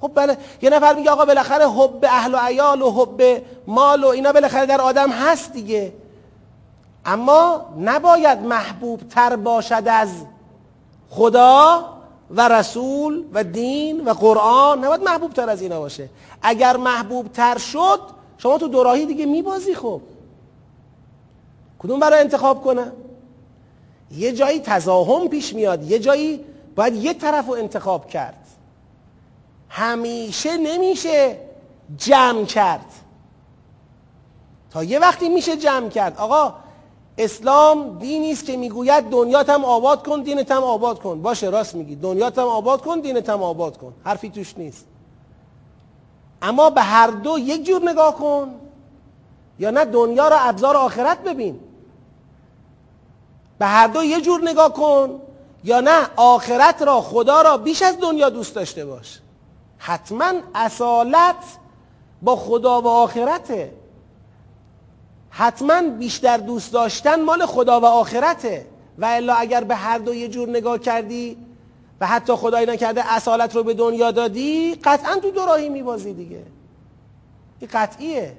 خب بله یه نفر میگه آقا بالاخره حب اهل و عیال و حب مال و اینا بالاخره در آدم هست دیگه. اما نباید محبوب تر باشد از خدا و رسول و دین و قرآن نباید محبوب تر از اینا باشه. اگر محبوب تر شد شما تو دوراهی دیگه میبازی خب. کدوم برای انتخاب کنه یه جایی تزاهم پیش میاد یه جایی باید یه طرف رو انتخاب کرد. همیشه نمیشه جمع کرد. تا یه وقتی میشه جمع کرد. آقا اسلام دینی است که می‌گوید دنیات هم آباد کن دینت هم آباد کن. باشه راست میگی. دنیات هم آباد کن دینت هم آباد کن. حرفی توش نیست. اما به هر دو یک جور نگاه کن. یا نه دنیا را ابزار آخرت ببین. به هر دو یه جور نگاه کن. یا نه آخرت را خدا را بیش از دنیا دوست داشته باش. حتما اصالت با خدا و آخرته. حتما بیشتر دوست داشتن مال خدا و آخرته. و الا اگر به هر دو یه جور نگاه کردی و حتی خدایی نکرده اصالت رو به دنیا دادی قطعا تو دو راهی میبازی دیگه. این قطعیه.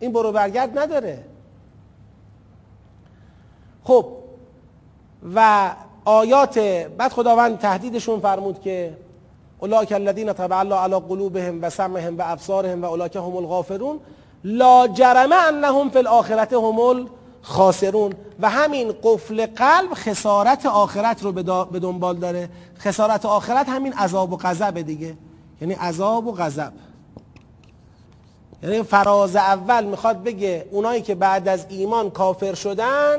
این برو برگرد نداره. خب و آیات بعد خداوند تهدیدشون فرمود که اولاک الذین طبع الله علی قلوبهم و سمعهم و ابصارهم و اولاک هم الغافرون لا جرم انهم فی الاخرت هم الخاسرون. و همین قفل قلب خسارت آخرت رو به دنبال داره. خسارت آخرت همین عذاب و غضب دیگه. یعنی عذاب و غضب. یعنی فراز اول می‌خواد بگه اونایی که بعد از ایمان کافر شدن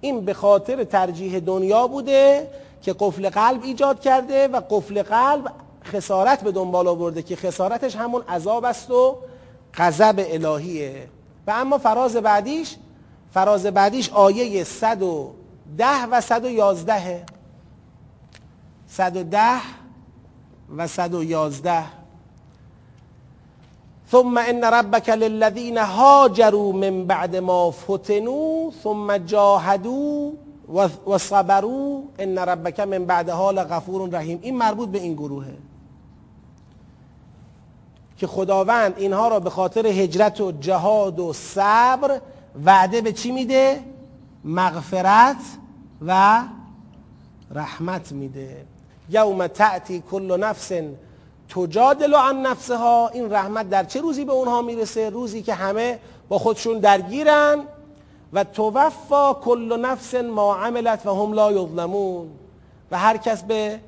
این به خاطر ترجیح دنیا بوده که قفل قلب ایجاد کرده و قفل قلب خسارت به دنبال آورده که خسارتش همون عذاب است و غضب الهیه. و اما فراز بعدیش فراز بعدیش آیه 110 و 111 110 و 111 ثم ان ربك للذين هاجروا من بعد ما فتنوا ثم جاهدوا و صبروا ان ربك من بعدها لغفور رحیم. این مربوط به این گروهه. که خداوند اینها را به خاطر هجرت و جهاد و صبر وعده به چی میده؟ مغفرت و رحمت میده. یوم تأتی کل نفس تجادل عن نفسها. این رحمت در چه روزی به اونها می‌رسه؟ روزی که همه با خودشون درگیرن. و توفا کل نفس ما عملت و هم لا یظلمون. و هر کس به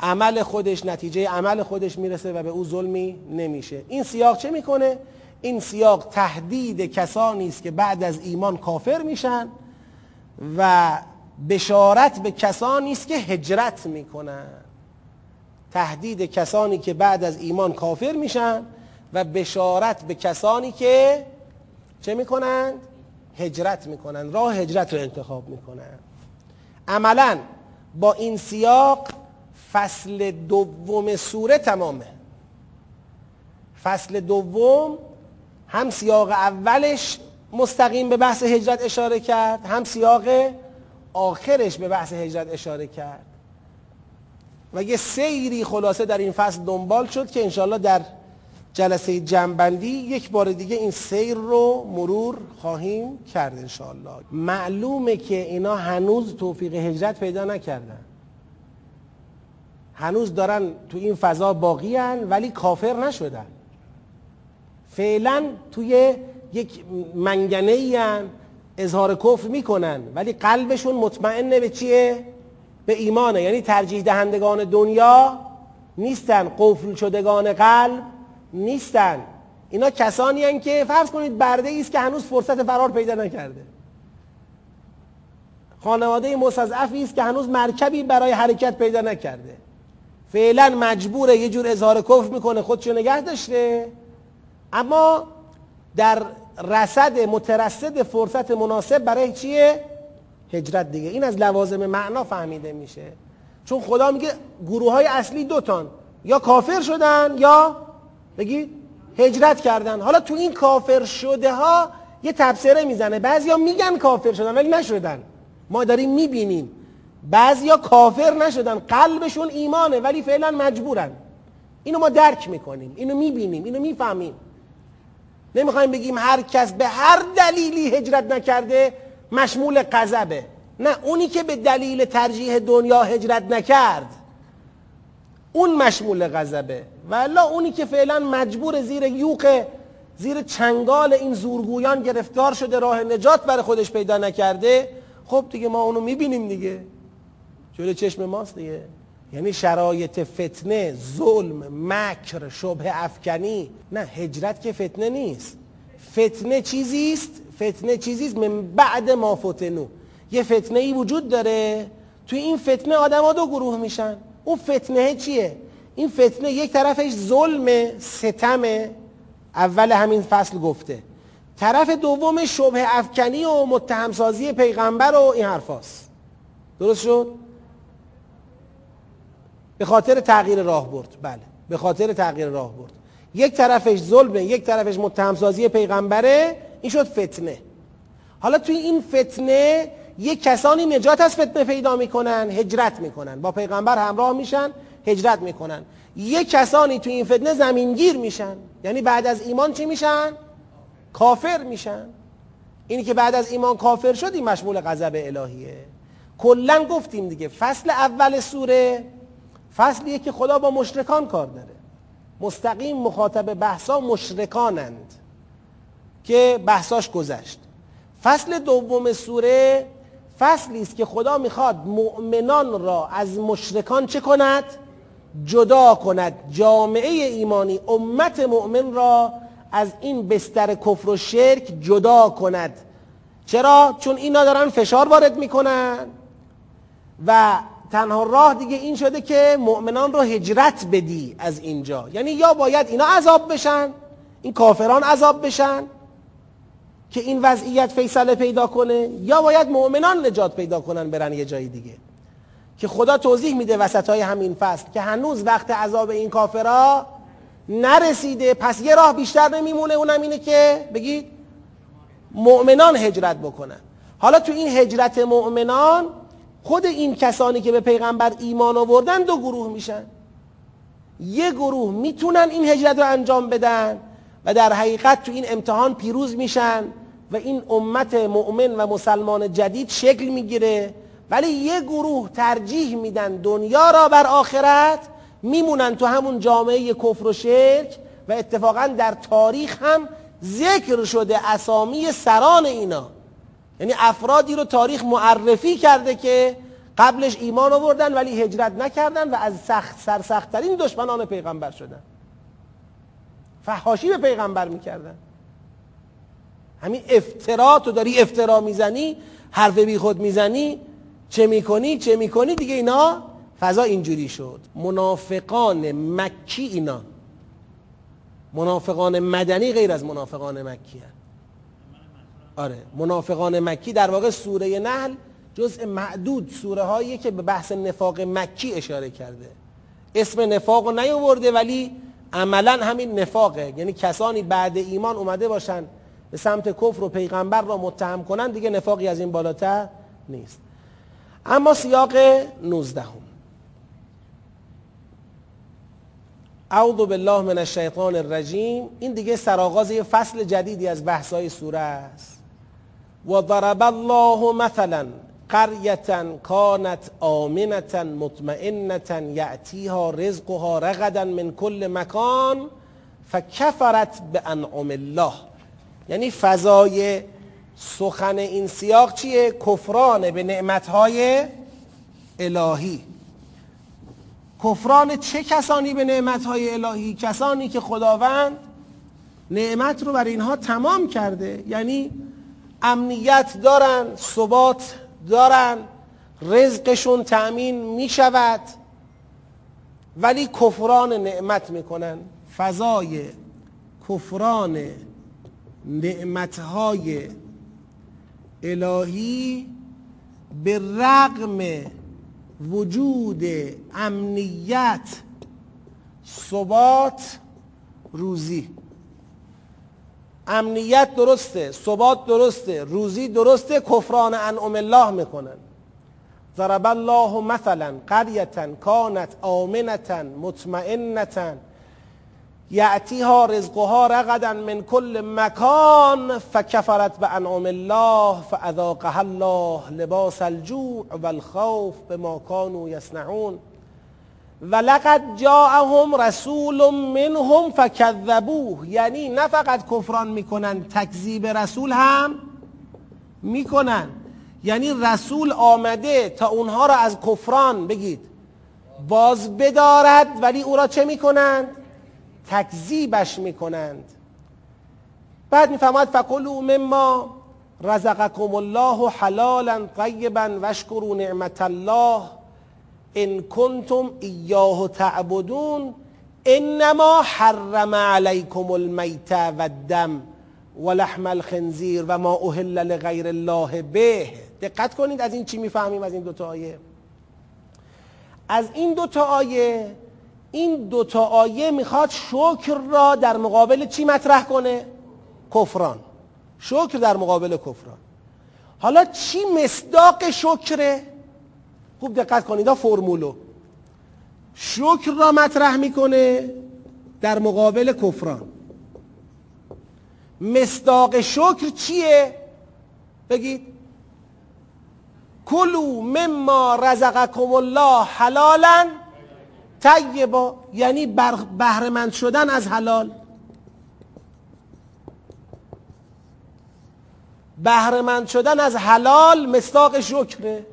عمل خودش نتیجه عمل خودش می‌رسه و به او ظلمی نمیشه. این سیاق چه می‌کنه؟ این سیاق تهدید کسانی است که بعد از ایمان کافر میشن و بشارت به کسانی است که هجرت می‌کنن. تهدید کسانی که بعد از ایمان کافر میشن و بشارت به کسانی که چه می‌کنند هجرت می‌کنن. راه هجرت رو انتخاب می‌کنن. عملا با این سیاق فصل دوم سوره تمامه. فصل دوم هم سیاق اولش مستقیم به بحث هجرت اشاره کرد هم سیاق آخرش به بحث هجرت اشاره کرد. و یه سیری خلاصه در این فصل دنبال شد که انشاءالله در جلسه جنبندی یک بار دیگه این سیر رو مرور خواهیم کرد انشاءالله. معلومه که اینا هنوز توفیق هجرت پیدا نکردن. هنوز دارن تو این فضا باقی ولی کافر نشدن. فعلا توی یک منگنه ای اظهار کفر می‌کنن ولی قلبشون مطمئنه به چیه؟ به ایمانه. یعنی ترجیح دهندگان دنیا نیستن قفل شدگان قلب نیستن. اینا کسانی هن که فرض کنید برده است که هنوز فرصت فرار پیدا نکرده. خانواده مستضعفی است که هنوز مرکبی برای حرکت پیدا نکرده. فعلا مجبوره یه جور اظهار کفر می‌کنه خودشو نگه داشته. اما در رسد مترصد فرصت مناسب برای چیه؟ هجرت دیگه. این از لوازم معنا فهمیده میشه. چون خدا میگه گروه های اصلی دوتان یا کافر شدن یا بگید هجرت کردن. حالا تو این کافر شده ها یه تبصره می‌زنه. بعضیا میگن کافر شدن ولی نشدن. ما داریم می‌بینیم. بعضیا کافر نشدن قلبشون ایمانه ولی فعلا مجبورن. اینو ما درک می‌کنیم اینو می‌بینیم اینو می‌فهمیم. نمی‌خوایم بگیم هر کس به هر دلیلی هجرت نکرده مشمول قذبه. نه اونی که به دلیل ترجیح دنیا هجرت نکرد اون مشمول غضبه والا اونی که فعلا مجبور زیر یوق زیر چنگال این زورگویان گرفتار شده راه نجات برای خودش پیدا نکرده خب دیگه ما اونو می‌بینیم دیگه. جلو چشم ماست دیگه. یعنی شرایط فتنه ظلم مکر شبه افکنی. نه هجرت که فتنه نیست. فتنه چیزی است فتنه چیزیست من بعد ما فتنو. یه فتنه ای وجود داره. توی این فتنه آدما دو گروه میشن. اون فتنه چیه؟ این فتنه یک طرفش ظلم ستم اول همین فصل گفته. طرف دوم شبه افکنی و متهمسازی پیغمبر و این حرفاست. درست شد؟ به خاطر تغییر راه برد. بله. به خاطر تغییر راه برد. یک طرفش ظلمه یک طرفش متهمسازی پیغمبره این شد فتنه. حالا توی این فتنه یک کسانی نجات از فتنه پیدا می‌کنن هجرت می‌کنن. با پیغمبر همراه میشن هجرت می‌کنن. یک کسانی توی این فتنه زمینگیر میشن. یعنی بعد از ایمان چی میشن؟ کافر میشن. اینی که بعد از ایمان کافر شد این مشمول غضب الهیه. کلا گفتیم دیگه فصل اول سوره فصلیه که خدا با مشرکان کار داره. مستقیم مخاطب بحثا مشرکانند که بحثاش گذشت. فصل دوم سوره فصلی است که خدا می‌خواد مؤمنان را از مشرکان چه کند؟ جدا کند. جامعه ایمانی امت مؤمن را از این بستر کفر و شرک جدا کند. چرا؟ چون اینا دارن فشار وارد می‌کنن و تنها راه دیگه این شده که مؤمنان رو هجرت بدی از اینجا. یعنی یا باید اینا عذاب بشن این کافران عذاب بشن که این وضعیت فیصله پیدا کنه یا باید مؤمنان نجات پیدا کنن برن یه جای دیگه. که خدا توضیح میده وسط های همین فصل که هنوز وقت عذاب این کافرا نرسیده. پس یه راه بیشتر نمیمونه اونم اینه که بگید مؤمنان هجرت بکنن. حالا تو این هجرت مؤمنان خود این کسانی که به پیغمبر ایمان آوردن دو گروه میشن. یه گروه می‌تونن این هجرت رو انجام بدن و در حقیقت تو این امتحان پیروز میشن و این امت مؤمن و مسلمان جدید شکل می‌گیره. ولی یه گروه ترجیح میدن دنیا را بر آخرت میمونن تو همون جامعه کفر و شرک و اتفاقا در تاریخ هم ذکر شده اسامی سران اینا. یعنی افرادی رو تاریخ معرفی کرده که قبلش ایمان آوردن ولی هجرت نکردن و از سخت سرسختترین دشمنان پیغمبر شدن. فحاشی به پیغمبر می‌کردن. همین افترا تو داری افترا می‌زنی حرف بی خود می‌زنی چه می‌کنی چه می‌کنی دیگه اینا فضا اینجوری شد. منافقان مکی اینا. منافقان مدنی غیر از منافقان مکی هن. آره منافقان مکی در واقع سوره نحل جزء معدود سوره هایی که به بحث نفاق مکی اشاره کرده. اسم نفاق رو نیاورده ولی عملا همین نفاقه. یعنی کسانی بعد ایمان اومده باشن به سمت کفر و پیغمبر را متهم کنن دیگه نفاقی از این بالاتر نیست. اما سیاق 19 هم. اعوذ بالله من الشیطان الرجیم. این دیگه سرآغاز یه فصل جدیدی از بحثای سوره است. و ضرب الله مثلا قریه کانت آمنة مطمئنة یأتیها رزقها رغدا من کل مکان فکفرت به الله یعنی فضای سخن این سیاق چیه؟ کفران به نعمتهای الهی کفران چه کسانی به نعمتهای الهی؟ کسانی که خداوند نعمت رو بر اینها تمام کرده یعنی امنیت دارن ثبات دارن رزقشون تأمین می شود ولی کفران نعمت می‌کنن. فضای کفران نعمتهای الهی به رغم وجود امنیت ثبات روزی. امنیت درسته ثبات درسته روزی درسته کفران انعم الله می‌کنن. ضرب الله مثلا قریه کانت آمنة مطمئنة یعتیها رزقها رغدا من کل مکان فکفرت به انعام الله فاذاقها الله لباس الجوع والخوف بما كانوا یصنعون. ولقد جاءهم رسول منهم فکذبوه. یعنی نه فقط کفران می‌کنن تکذیب رسول هم می‌کنن. یعنی رسول آمده تا اونها را از کفران بگید باز بدارد ولی او را چه می‌کنند؟ تکذیبش می‌کنند. بعد می‌فهمد فقلوا مما رزقکم الله حلالا طیبا واشکروا نعمت الله ان کنتم ایاه تعبدون انما حرم علیکم المیت و الدم و لحم الخنزیر و ما اهل لغیر الله به دقت کنید از این چی می‌فهمیم از این دوتا آیه از این دوتا آیه این دوتا آیه می‌خواد شکر را در مقابل چی مطرح کنه؟ کفران شکر در مقابل کفران حالا چی مصداق شکره؟ خوب دقت کنید ها فرمولو. شکر را مطرح می‌کنه در مقابل کفران. مصداق شکر چیه؟ بگید. کلو مما رزقکم الله حلالا. طیبا. یعنی بهرهمند شدن از حلال. بهرهمند شدن از حلال مصداق شکره.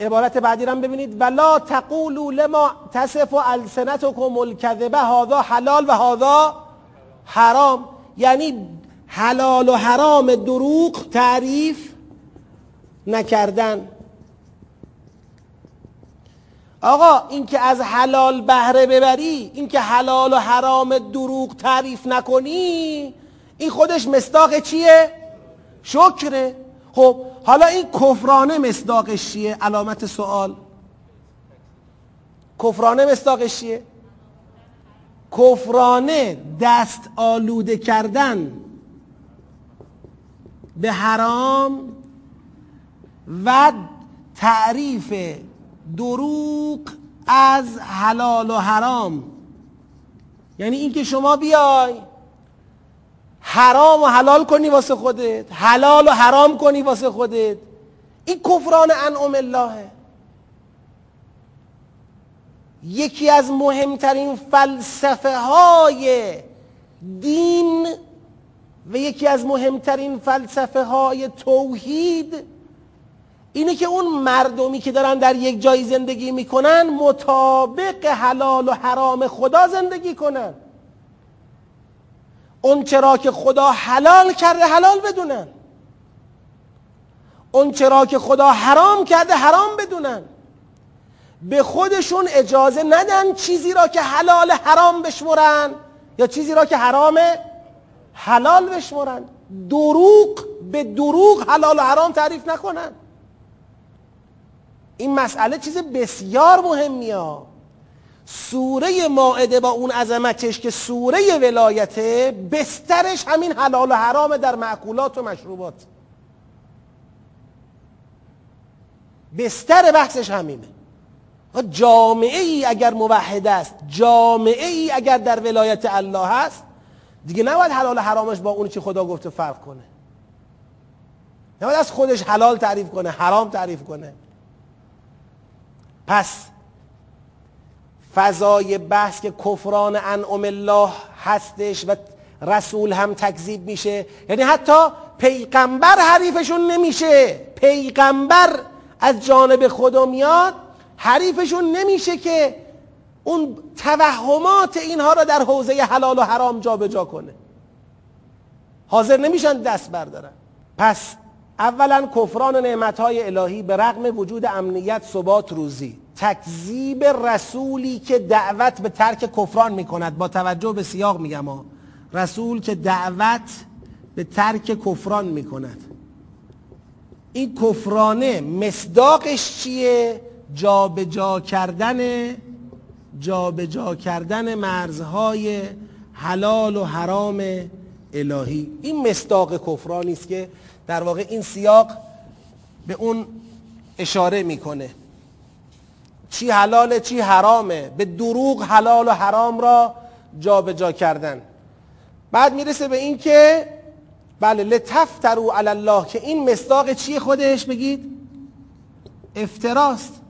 عبارت بعدی رو ببینید. ولا تقولوا لما تصف السنتكم الكذبه هذا حلال و هذا حرام. یعنی حلال و حرام دروغ تعریف نکردن. آقا این که از حلال بهره ببری این که حلال و حرام دروغ تعریف نکنی این خودش مصداق چیه؟ شکره. خب حالا این کفرانه مصداقش چیه؟ علامت سوال کفرانه مصداقش چیه؟ کفرانه دست آلوده کردن به حرام و تعریف دروغ از حلال و حرام یعنی اینکه شما بیای حرام و حلال کنی واسه خودت. حلال و حرام کنی واسه خودت. این کفران انعم اللهه. یکی از مهمترین فلسفه های دین و یکی از مهمترین فلسفه های توحید اینه که اون مردمی که دارن در یک جای زندگی می‌کنن مطابق حلال و حرام خدا زندگی کنن. اون چرا که خدا حلال کرده حلال بدونن. اون چرا که خدا حرام کرده حرام بدونن. به خودشون اجازه ندن چیزی را که حلال حرام بشمرن یا چیزی را که حرام حلال بشمرن. دروغ به دروغ حلال و حرام تعریف نکنن. این مسئله چیز بسیار مهمیه. سوره ماعده با اون عظمتش که سوره ولایته بسترش همین حلال و حرام در معقولات و مشروبات. بستر بحثش همینه. جامعه ای اگر موحد است جامعه ای اگر در ولایت الله هست دیگه نباید حلال و حرامش با اون چی خدا گفته فرق کنه. نباید از خودش حلال تعریف کنه حرام تعریف کنه. پس فضای بحث که کفران انعم الله هستش و رسول هم تکذیب میشه. یعنی حتی پیغمبر حریفشون نمیشه. پیغمبر از جانب خدا میاد حریفشون نمیشه که اون توهمات اینها را در حوزه حلال و حرام جابجا کنه. حاضر نمیشن دست بردارن. پس اولا کفران نعمتهای الهی به رغم وجود امنیت ثبات روزی. تکذیب رسولی که دعوت به ترک کفران می‌کند. با توجه به سیاق میگم ها رسول که دعوت به ترک کفران می‌کند. این کفرانه مصداقش چیه؟ جابجا جا کردن جابجا جا کردن مرزهای حلال و حرام الهی. این مصداق کفرانی است که در واقع این سیاق به اون اشاره می‌کنه. چی حلاله چی حرامه. به دروغ حلال و حرام را جابجا جا کردن. بعد می‌رسه به این که بله لتفترو علی الله که این مصداق چی خودش؟ بگید. افتراست.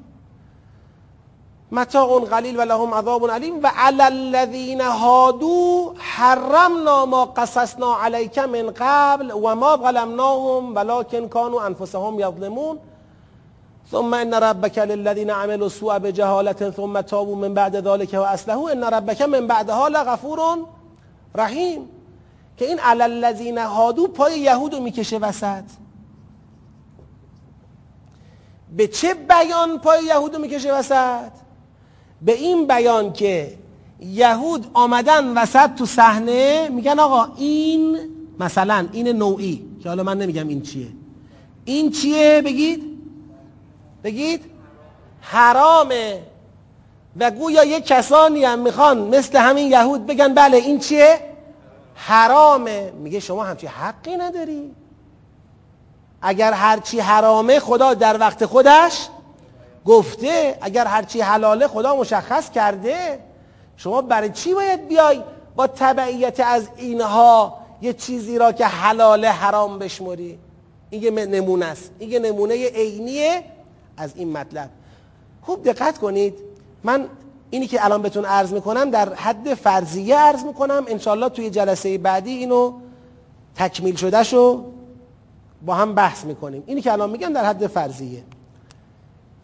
متاع قلیل و لهم عذاب علیم و علی الذین هادو حرمنا ما قصصنا علیک من قبل و ما ظلمناهم ولكن كانوا انفسهم یظلمون. ثم ان ربك للذين عملوا السوء بجهالة ثم تابوا من بعد ذلك واصلحوا ان ربك من بعدها لغفور رحیم که این علالذین هادو پای یهود رو می‌کشه وسط. به چه بیان پای یهود رو می‌کشه وسط؟ به این بیان که یهود آمدن وسط تو صحنه میگن آقا این مثلا این نوعی که حالا من نمیگم این چیه. این چیه؟ بگید. بگید حرامه. و گویا یه کسانی هم می‌خوان مثل همین یهود بگن بله این چیه؟ حرامه. میگه شما همچی حقی نداری. اگر هرچی حرامه خدا در وقت خودش گفته اگر هرچی حلاله خدا مشخص کرده شما برای چی باید بیای با تبعیت از اینها یه چیزی را که حلاله حرام بشمری؟ این یه نمونه است. این یه نمونه عینیه. از این مطلب. خوب دقت کنید. من اینی که الان بهتون عرض می‌کنم در حد فرضیه عرض می‌کنم. انشالله توی جلسه بعدی اینو تکمیل شده شو با هم بحث می‌کنیم. اینی که الان میگم در حد فرضیه.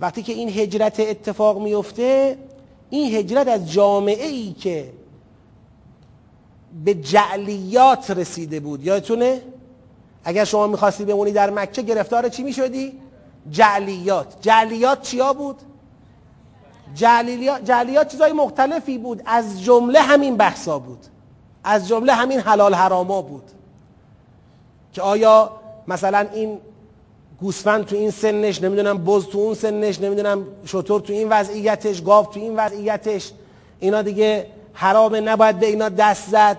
وقتی که این هجرت اتفاق میفته این هجرت از جامعه ای که به جعلیات رسیده بود. یادتونه؟ اگر شما می‌خواستی بمونی در مکه گرفتار چی می‌شدی؟ جعلیات. جعلیات چیا بود؟ جعلیات, جعلیات چیزای مختلفی بود. از جمله همین بحثا بود. از جمله همین حلال حراما بود. که آیا مثلا این گوسفند تو این سنش نمی‌دونم بز تو اون سنش نمی‌دونم شطور تو این وضعیتش گاو تو این وضعیتش اینا دیگه حرامه نباید به اینا دست زد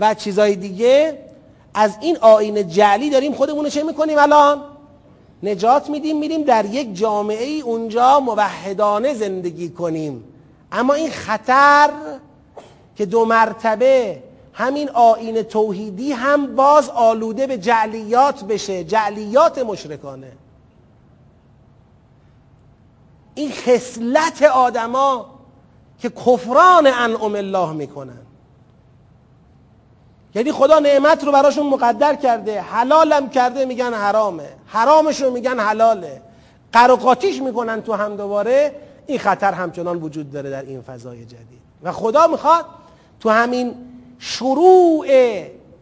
و چیزای دیگه. از این آین جعلی داریم خودمون چه می‌کنیم الان؟ نجات میدیم میریم در یک جامعه ای اونجا موحدانه زندگی کنیم. اما این خطر که دو مرتبه همین آین توحیدی هم باز آلوده به جعلیات بشه جعلیات مشرکانه. این خصلت آدما که کفران انعم الله می‌کنن. یعنی خدا نعمت رو براشون مقدر کرده حلالم کرده میگن حرامه. حرامش رو میگن حلاله. قرقاتیش می‌کنن تو هم دوباره این خطر همچنان وجود داره در این فضای جدید. و خدا می‌خواد تو همین شروع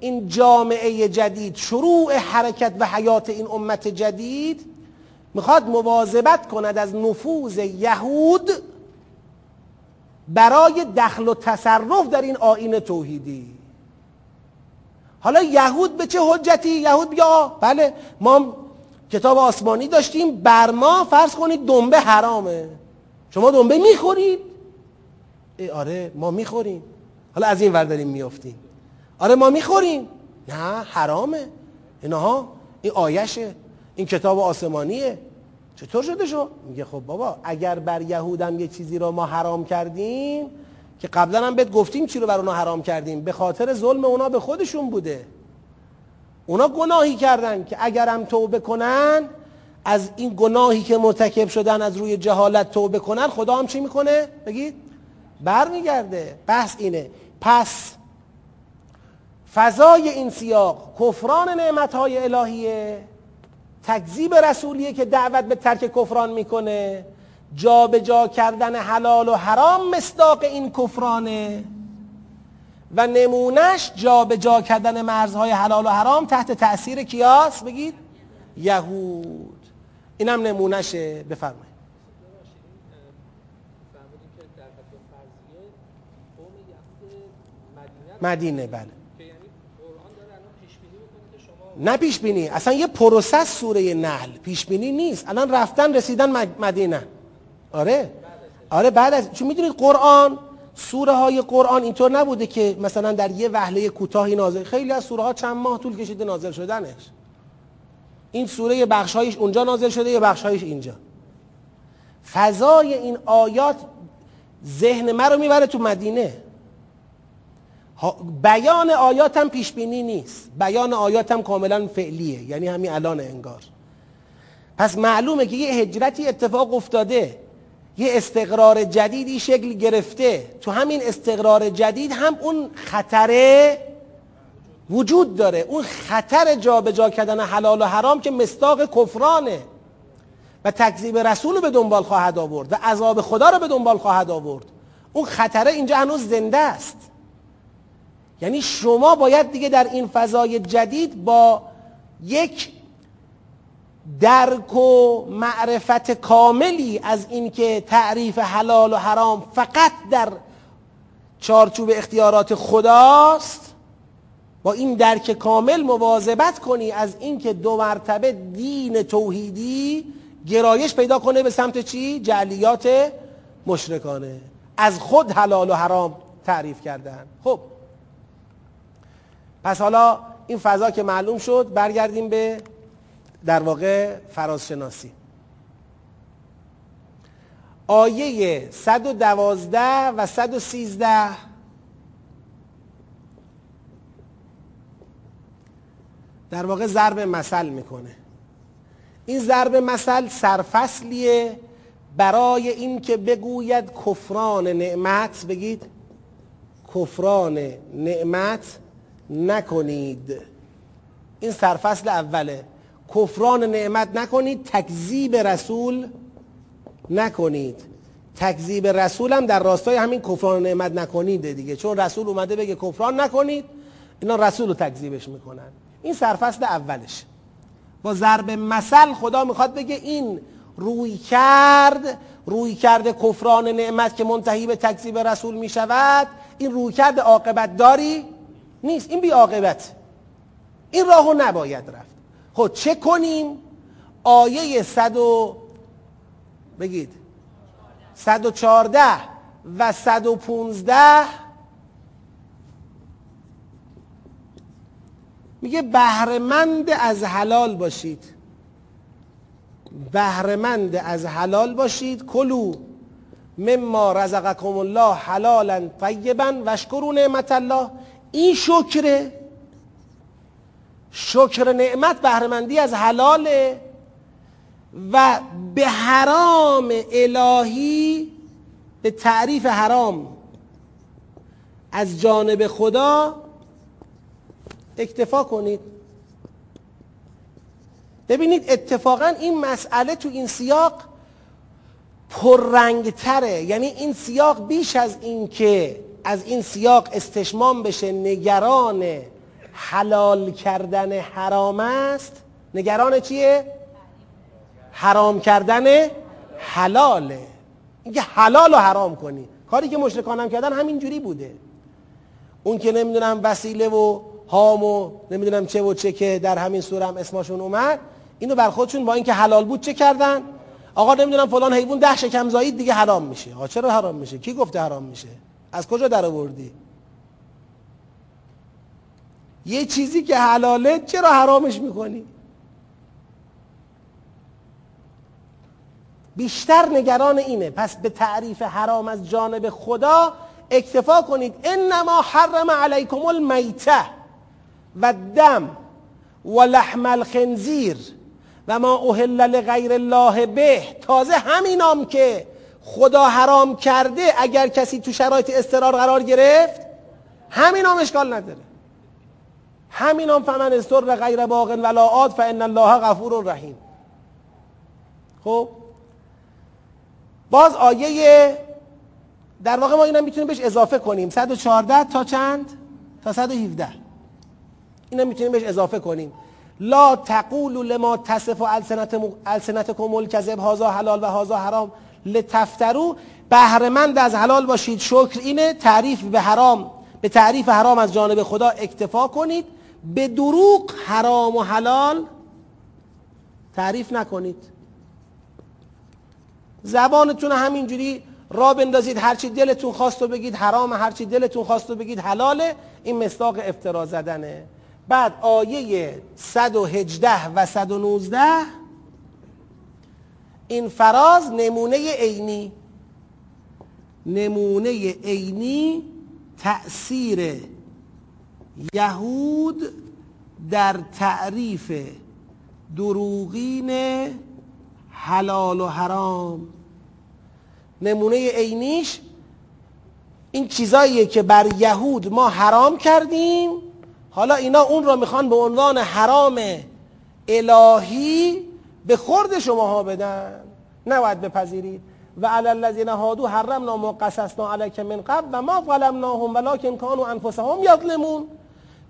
این جامعه جدید شروع حرکت و حیات این امت جدید می‌خواد مواظبت کند از نفوذ یهود برای دخل و تصرف در این آین توحیدی. حالا یهود به چه حجتی؟ یهود بیا. بله ما کتاب آسمانی داشتیم. بر ما فرض کنید دنبه حرامه. شما دنبه می‌خورید. ای آره ما می‌خوریم. حالا از این ور داریم میافتیم. آره ما می‌خوریم. نه حرامه. اینها این آیشه. این کتاب آسمانیه. چطور شده شو؟ میگه خب بابا اگر بر یهودم یه چیزی رو ما حرام کردیم که قبلا هم بهت گفتیم چی رو بر اونا حرام کردیم. به خاطر ظلم اونا به خودشون بوده. اونا گناهی کردن که اگرم توبه کنن از این گناهی که مرتکب شدن از روی جهالت توبه کنن خدا هم چی می‌کنه؟ بگید برمیگرده. بحث اینه. پس فضای این سیاق کفران نعمتهای الهیه تکذیب رسولیه که دعوت به ترک کفران می‌کنه. جابجا جا کردن حلال و حرام مصداق این کفرانه و نمونش جابجا جا کردن مرزهای حلال و حرام تحت تأثیر کیاس؟ بگید. یهود. اینم نمونشه بفرمایید. مدینه بله. نه پیش بینی اصلا یه پروسس سوره نحل. پیش بینی نیست. الان رفتن رسیدن مدینه. آره. آره بعد از چون می‌دونید قرآن سوره های قرآن اینطور نبوده که مثلا در یه وهله کوتاهی نازل خیلی از سوره ها چند ماه طول کشیده نازل شدنش. این سوره بخشهایش اونجا نازل شده یه بخشهایش اینجا. فضای این آیات ذهن من رو می‌بره تو مدینه. بیان آیات هم پیش بینی نیست. بیان آیات هم کاملا فعلیه. یعنی همین الان انگار. پس معلومه که یه هجرتی اتفاق افتاده. یه استقرار جدیدی شکل گرفته. تو همین استقرار جدید هم اون خطره وجود داره. اون خطر جابجا جا کردن حلال و حرام که مستاق کفرانه. و تکذیب رسول رو به دنبال خواهد آورد و عذاب خدا رو به دنبال خواهد آورد. اون خطره اینجا هنوز زنده است. یعنی شما باید دیگه در این فضای جدید با یک درک و معرفت کاملی از اینکه تعریف حلال و حرام فقط در چارچوب اختیارات خداست با این درک کامل مواظبت کنی از اینکه دو مرتبه دین توحیدی گرایش پیدا کنه به سمت چی؟ جعلیات مشرکانه. از خود حلال و حرام تعریف کردن. خب. پس حالا این فضا که معلوم شد برگردیم به در واقع فرازشناسی. آیه 112 و 113 در واقع ضرب مثل می‌کنه. این ضرب مثل سرفصلیه برای این که بگوید کفران نعمت. بگید کفران نعمت نکنید. این سرفصل اوله. کفران نعمت نکنید تکذیب رسول نکنید. تکذیب رسول هم در راستای همین کفران نعمت نکنید دیگه. چون رسول اومده بگه کفران نکنید اینا رسول رو تکذیبش می‌کنن. این سرفصل اولش. با ضرب مثل خدا می‌خواد بگه این روی کرد روی کرد کفران نعمت که منتهی به تکذیب رسول می‌شود این روی کرد عاقبت داری نیست. این بی عاقبت این راهو نباید رفت. خب چه کنیم؟ آیه صد و بگید. صد و چارده و صد و پونزده میگه بهرمند از حلال باشید. بهرمند از حلال باشید. کلو مما رزقکم الله حلالا طیبا واشکروا نعمت الله. این شکره شکر نعمت بهرمندی از حلاله و به حرام الهی به تعریف حرام. از جانب خدا اکتفا کنید. ببینید اتفاقا این مسئله تو این سیاق پررنگتره. یعنی این سیاق بیش از این که از این سیاق استشمام بشه نگران حلال کردن حرام است. نگران چیه؟ حرام کردن حلاله. اینکه حلال و حرام کنی. کاری که مشرکان هم کردن همین جوری بوده. اون که نمی‌دونم وسیله و هام و نمی‌دونم چه و چه که در همین سوره هم اسمشون اومد اینو بر خودشون با اینکه حلال بود چه کردن؟ آقا نمی‌دونم فلان حیوان ده شکم زایید دیگه حرام میشه. آقا چرا حرام میشه؟ کی گفته حرام میشه؟ از کجا در آوردی؟ یه چیزی که حلاله چرا حرامش می‌کنی؟ بیشتر نگران اینه. پس به تعریف حرام از جانب خدا اکتفا کنید. انما حرم علیکم المیته و دم و لحم الخنزیر و ما اوهل لغیر الله به. تازه همینام که خدا حرام کرده اگر کسی تو شرایط استرار قرار گرفت همینام اشکال نداره. همینام فمن استر غیر باغ ولا عاد فان الله غفور رحیم. خب؟ باز آیه در واقع ما اینا می‌تونیم بهش اضافه کنیم. 114 تا چند؟ تا 117 اینا می‌تونیم بهش اضافه کنیم. لا تقولوا لما تصف السنتكم الكذب هذا حلال و هذا حرام. لتفترو بهرمند از حلال باشید. شکر اینه تعریف به حرام. به تعریف حرام از جانب خدا اکتفا کنید. به دروغ حرام و حلال تعریف نکنید. زبانتون همینجوری را بندازید هرچی دلتون خواست و بگید حرام هرچی دلتون خواست و بگید حلاله این مصداق افترا زدنه. بعد آیه 118 و 119 این فراز نمونه عینی. نمونه عینی تأثیر یهود در تعریف دروغین حلال و حرام. نمونه عینیش این چیزاییه که بر یهود ما حرام کردیم حالا اینا اون را می‌خوان به عنوان حرام الهی به خورد شماها بدن. نباید بپذیرید. و علی الذین هادو حرمنا ما قصصنا علیک من قبل و ما ظلمناهم ولکن کانوا انفسهم یظلمون.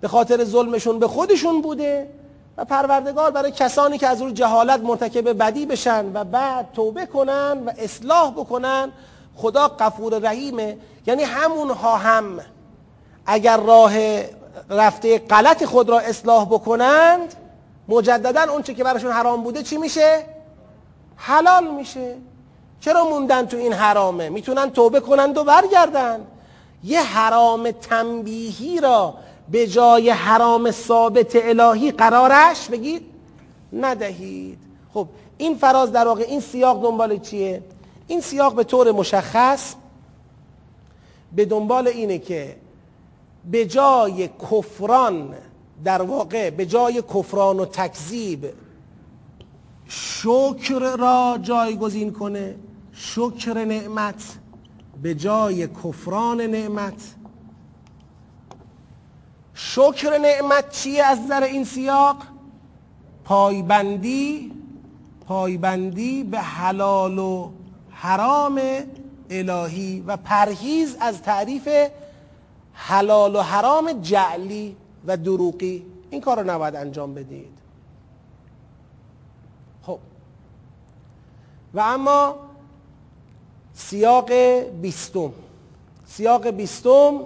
به خاطر ظلمشون به خودشون بوده و پروردگار برای کسانی که از روی جهالت مرتکب بدی بشن و بعد توبه کنن و اصلاح بکنن خدا غفور رحیمه. یعنی همونها هم اگر راه رفته غلط خود را اصلاح بکنند مجددا اون چه که براشون حرام بوده چی میشه؟ حلال میشه. چرا موندن تو این حرامه؟ می‌تونن توبه کنند و برگردن. یه حرام تنبیهی را به جای حرام ثابت الهی قرارش بگید ندهید. خب این فراز در واقع این سیاق دنبال چیه؟ این سیاق به طور مشخص به دنبال اینه که به جای کفران در واقع به جای کفران و تکذیب شکر را جایگزین کنه شکر نعمت به جای کفران نعمت شکر نعمت چیه از نظر این سیاق؟ پایبندی پایبندی به حلال و حرام الهی و پرهیز از تعریف حلال و حرام جعلی و دروغی. این کار رو نباید انجام بدید. خب. و اما سیاق بیستم. سیاق بیستم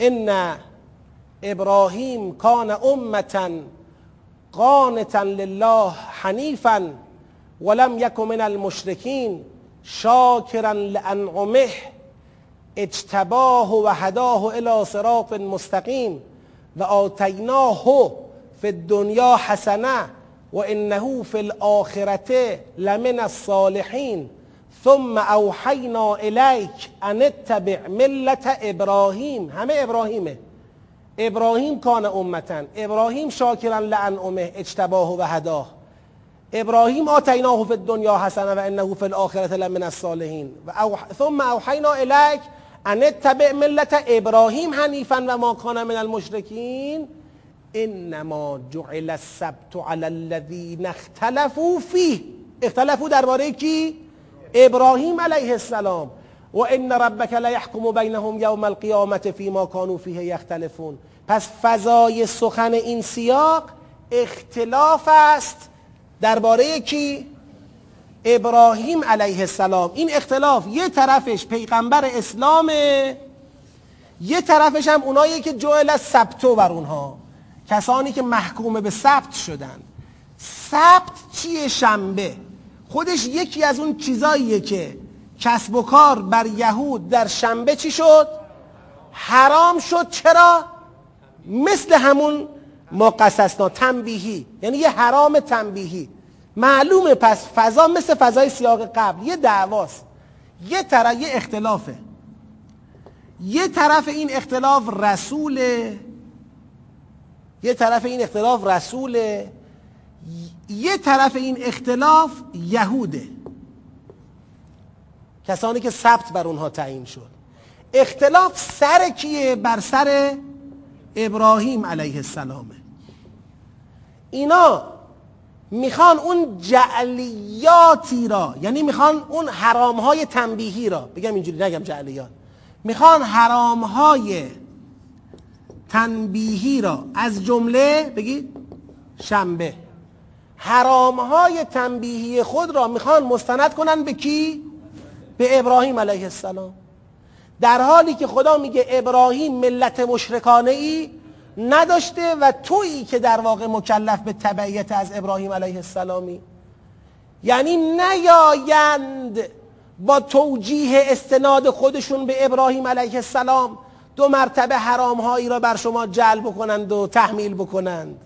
ان ابراهیم کان امتا قانتا لله حنیفا ولم یک من المشرکین شاکرا لانعمه اجتباه و هداه الى صراط مستقیم و آتیناه فی الدنیا حسنه و انه فی الاخرته لمن الصالحین. ثم اوحینا الیک ان اتبع ملت ابراهیم. همه ابراهیمه. ابراهیم کان امتن. ابراهیم شاکرا لانعمه اجتباه و هداه ابراهیم آتیناه فی الدنیا حسنه و انه فی الاخرته لمن الصالحین. و ثم اوحینا الیک ان اتبع ملت ابراهیم حنیفا و ما کان من المشرکین. انما جعل السبت علی الذین اختلفوا فیه. اختلفوا درباره کی؟ ابراهیم علیه السلام. و ان ربک لیحکم بینهم یوم القیامت فیما کانوا فیه یختلفون پس فضای سخن این سیاق اختلاف است درباره کی؟ ابراهیم علیه السلام. این اختلاف یه طرفش پیغمبر اسلامه یه طرفش هم اونایی که جعل ثبتو بر اونها کسانی که محکوم به ثبت شدن. ثبت چیه شنبه؟ خودش یکی از اون چیزاییه که کسب و کار بر یهود در شنبه چی شد؟ حرام شد. چرا؟ مثل همون ما قصصنا تنبیهی. یعنی یه حرام تنبیهی. معلومه پس فضا مثل فضای سیاق قبل. یه دعواست. یه طرف یه اختلافه. یه طرف این اختلاف رسوله یه طرف این اختلاف رسوله یه طرف این اختلاف یهوده. کسانی که ثبت بر اونها تعیین شد. اختلاف سر کیه؟ بر سر ابراهیم علیه السلامه. اینا می‌خوان اون جعلیاتی را یعنی می‌خوان اون حرام های تنبیهی را بگم اینجوری نگم جعلیات می‌خوان حرام های تنبیهی را از جمله بگید شنبه. حرام های تنبیهی خود را می‌خوان مستند کنن به کی؟ به ابراهیم علیه السلام. در حالی که خدا میگه ابراهیم ملت مشرکانه ای نداشته و تویی که در واقع مکلف به تبعیت از ابراهیم علیه السلامی. یعنی نیایند با توجیه استناد خودشون به ابراهیم علیه السلام دو مرتبه حرام هایی را بر شما جلب بکنند و تحمیل بکنند.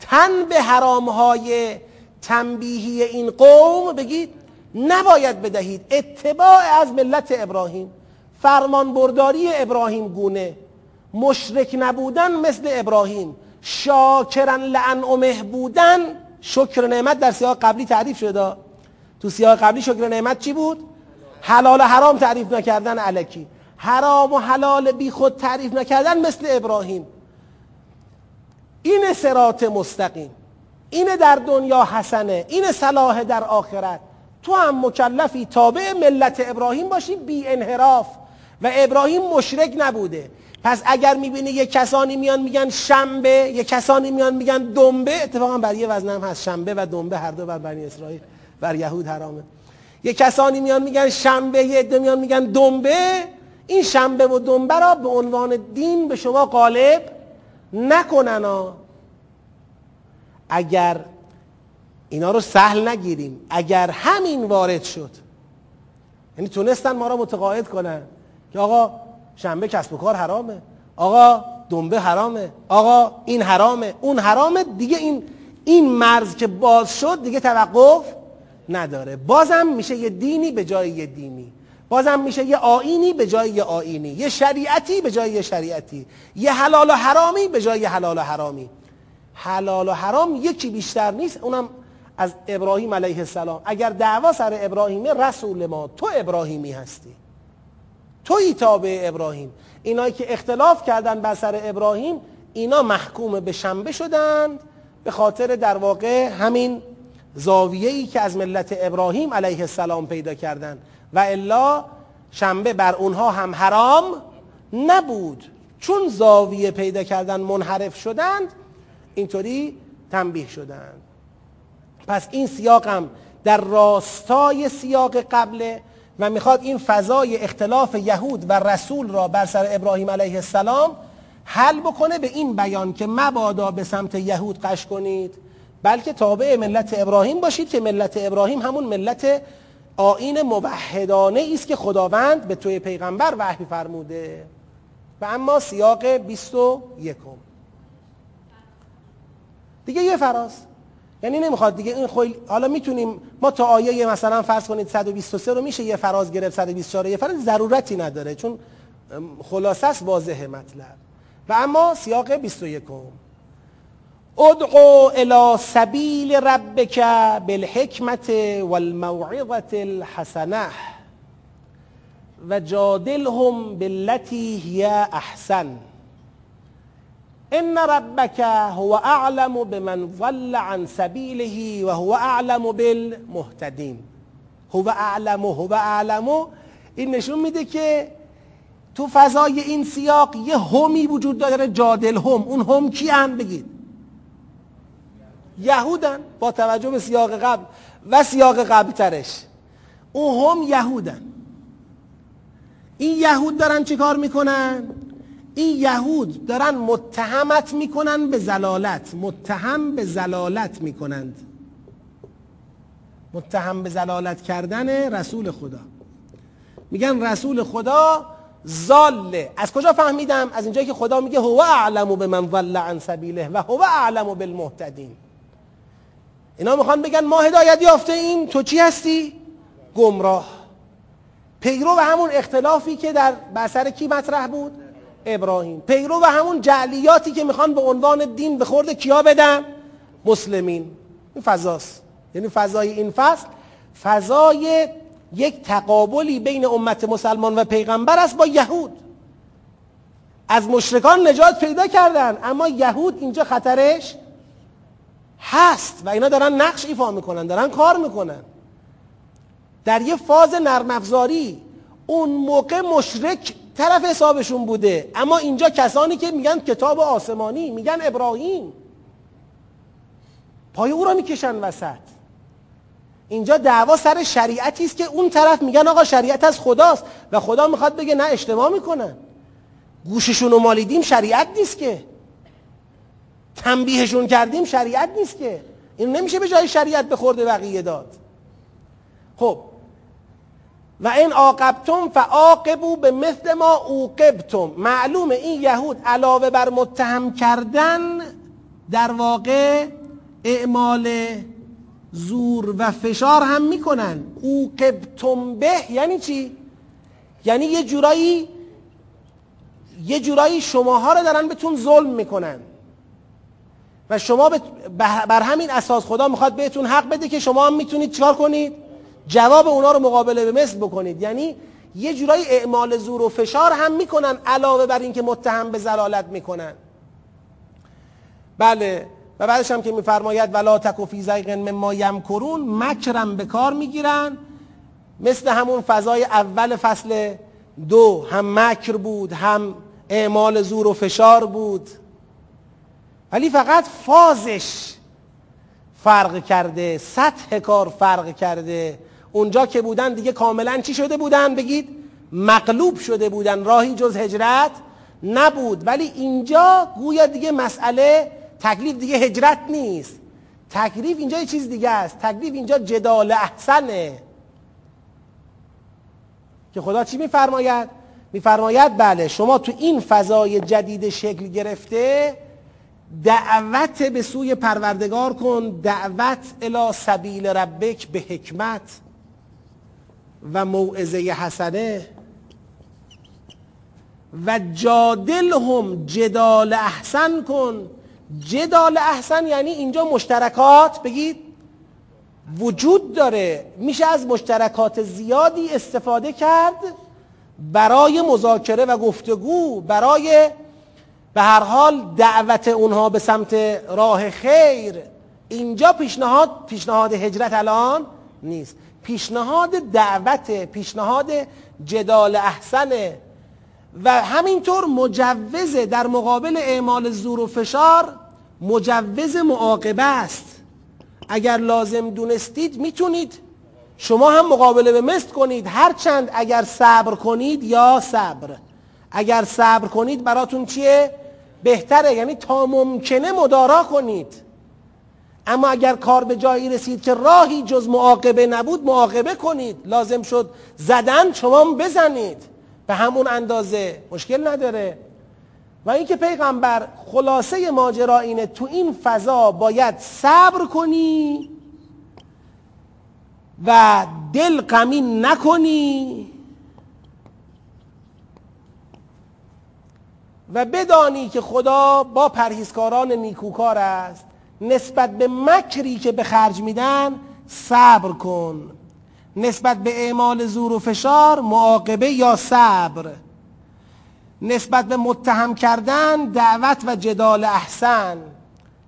تن به حرام های تنبیهی این قوم بگید نباید بدهید. اتباع از ملت ابراهیم فرمان برداری ابراهیم گونه. مشرک نبودن مثل ابراهیم. شاکرن لانعمه بودن شکر نعمت در سیاق قبلی تعریف شده. تو سیاق قبلی شکر نعمت چی بود؟ حلال و حرام تعریف نکردن علکی. حرام و حلال بی خود تعریف نکردن مثل ابراهیم. این سرات مستقیم. اینه در دنیا حسنه. این صلاح در آخرت. تو هم مکلفی تابع ملت ابراهیم باشی بی انحراف و ابراهیم مشرک نبوده. پس اگر می‌بینی یه کسانی میان میگن شنبه یه کسانی میان میگن دنبه اتفاقا بر یه وزن هم هست. شنبه و دنبه هر دو بر بنی اسرائیل بر یهود حرامه. یه کسانی میان میگن شنبه یه عده میان میگن دنبه. این شنبه و دنبه را به عنوان دین به شما غالب نکنن اگر اینا رو سهل نگیریم. اگر همین وارد شد. یعنی تونستن ما را متقاعد کنن. که آقا شنبه کسب و کار حرامه. آقا دنبه حرامه. آقا این حرامه. اون حرامه دیگه این این مرز که باز شد دیگه توقف نداره. بازم میشه یه دینی به جای یه دینی. بازم میشه یه آینی به جای یه آینی یه شریعتی به جای یه شریعتی. یه حلال و حرامی به جای یه حلال و حرامی. حلال و حرام یکی بیشتر نیست اونم از ابراهیم علیه السلام. اگر دعوا سر ابراهیمه رسول ما تو ابراهیمی هستی. توی تابع ابراهیم. اینایی که اختلاف کردن بر سر ابراهیم اینا محکوم به شنبه شدند. به خاطر در واقع همین زاویه ای که از ملت ابراهیم علیه السلام پیدا کردند و الا شنبه بر اونها هم حرام نبود. چون زاویه پیدا کردن منحرف شدند اینطوری تنبیه شدند. پس این سیاقم در راستای سیاق قبله و می‌خواد این فضای اختلاف یهود و رسول را بر سر ابراهیم علیه السلام حل بکنه به این بیان که مبادا به سمت یهود قش کنید بلکه تابع ملت ابراهیم باشید که ملت ابراهیم همون ملت آین موحدانه است که خداوند به توی پیغمبر وحی فرموده. و اما سیاق 21 دیگه یه فراز. یعنی نمی‌خواد دیگه این خوی حالا می‌تونیم ما تا آیه مثلا فرض کنید 123 رو میشه یه فراز گرفت 124 یه فراز ضرورتی نداره چون خلاصه است واضحه مطلب. و اما سیاق 21 ادعو الى سبیل ربک بالحکمت والموعظه الحسنه و جادلهم بالتي هي احسن. ان ربك هو اعلم بمن ضل عن سبیله و هو اعلم بالمهتدین هو اعلم هو اعلم این نشون میده که تو فضای این سیاق یه همی وجود داره جادل هم اون هم کی هم بگید. یهودن با توجه به سیاق قبل و سیاق قبل ترش اون هم یهودن. این یهود دارن چه کار می‌کنن؟ این یهود دارن متهمت می‌کنن به زلالت متهم به زلالت می‌کنند. متهم به زلالت کردن رسول خدا. میگن رسول خدا زاله از کجا فهمیدم؟ از اینجایی که خدا میگه هو اعلم به من ضل عن سبیله و هو اعلم بالمهتدین. اینا می‌خوان بگن ما هدایت یافته این تو چی هستی؟ گمراه. پیرو و همون اختلافی که در بسر کی مطرح بود؟ ابراهیم. پیرو و همون جعلیاتی که می‌خوان به عنوان دین به خورد کیا بدن؟ مسلمین. این فضاست. یعنی فضای این فصل. فضای یک تقابلی بین امت مسلمان و پیغمبر است با یهود. از مشرکان نجات پیدا کردن اما یهود اینجا خطرش هست و اینا دارن نقش ایفا می‌کنن دارن کار می‌کنن. در یه فاز نرم افزاری اون موقع مشرک طرف حسابشون بوده. اما اینجا کسانی که میگن کتاب آسمانی میگن ابراهیم. پای او را می‌کشن وسط. اینجا دعوا سر شریعتی است که اون طرف میگن آقا شریعت از خداست و خدا می‌خواد بگه نه اشتباه می‌کنن. گوششون رو مالیدیم شریعت نیست که. تنبیهشون کردیم شریعت نیست که. این نمیشه به جای شریعت به خورده بقیه داد. خب و این عاقبتم فعاقبو به مثل ما اوقبتم. معلومه این یهود علاوه بر متهم کردن در واقع اعمال زور و فشار هم می‌کنن. اوقبتم به یعنی چی؟ یعنی یه جورایی یه جورایی شماها رو دارن بهتون ظلم می‌کنن. و شما بر همین اساس خدا می‌خواد بهتون حق بده که شما هم می‌تونید چیکار کنید؟ جواب اونا رو مقابله به مثل بکنید. یعنی یه جورایی اعمال زور و فشار هم می‌کنن علاوه بر اینکه متهم به زلالت می‌کنن. بله و بعدش هم که میفرماید ولا تکو فی زیغ مما یمکرون مکرم به کار می‌گیرن. مثل همون فضای اول فصل دو هم مکر بود هم اعمال زور و فشار بود. ولی فقط فازش فرق کرده سطح کار فرق کرده. اونجا که بودن دیگه کاملا چی شده بودن؟ بگید مغلوب شده بودن راهی جز هجرت نبود. ولی اینجا گویا دیگه مسئله تکلیف دیگه هجرت نیست. تکلیف اینجا یه چیز دیگه است. تکلیف اینجا جدال احسنه. که خدا چی میفرماید؟ میفرماید بله شما تو این فضای جدید شکل گرفته دعوت به سوی پروردگار کن دعوت الی سبیل ربک به حکمت. و موعظه حسنه. و جادل هم جدال احسن کن. جدال احسن یعنی اینجا مشترکات بگید. وجود داره. میشه از مشترکات زیادی استفاده کرد برای مذاکره و گفتگو برای به هر حال دعوت اونها به سمت راه خیر. اینجا پیشنهاد پیشنهاد هجرت الان نیست. پیشنهاد دعوت پیشنهاد جدال احسنه و همینطور مجوز در مقابل اعمال زور و فشار مجوز معاقبه است. اگر لازم دونستید می‌تونید. شما هم مقابله به مثل کنید. هرچند اگر صبر کنید یا صبر. اگر صبر کنید براتون چیه؟ بهتره. یعنی تا ممکنه مدارا کنید. اما اگر کار به جایی رسید که راهی جز معاقبه نبود معاقبه کنید. لازم شد زدن شما بزنید. به همون اندازه مشکل نداره. و اینکه پیغمبر خلاصه ماجرا اینه تو این فضا باید صبر کنی و دل غمین نکنی و بدانی که خدا با پرهیزکاران نیکوکار است. نسبت به مکری که به خرج میدن صبر کن. نسبت به اعمال زور و فشار معاقبه یا صبر. نسبت به متهم کردن دعوت و جدال احسن.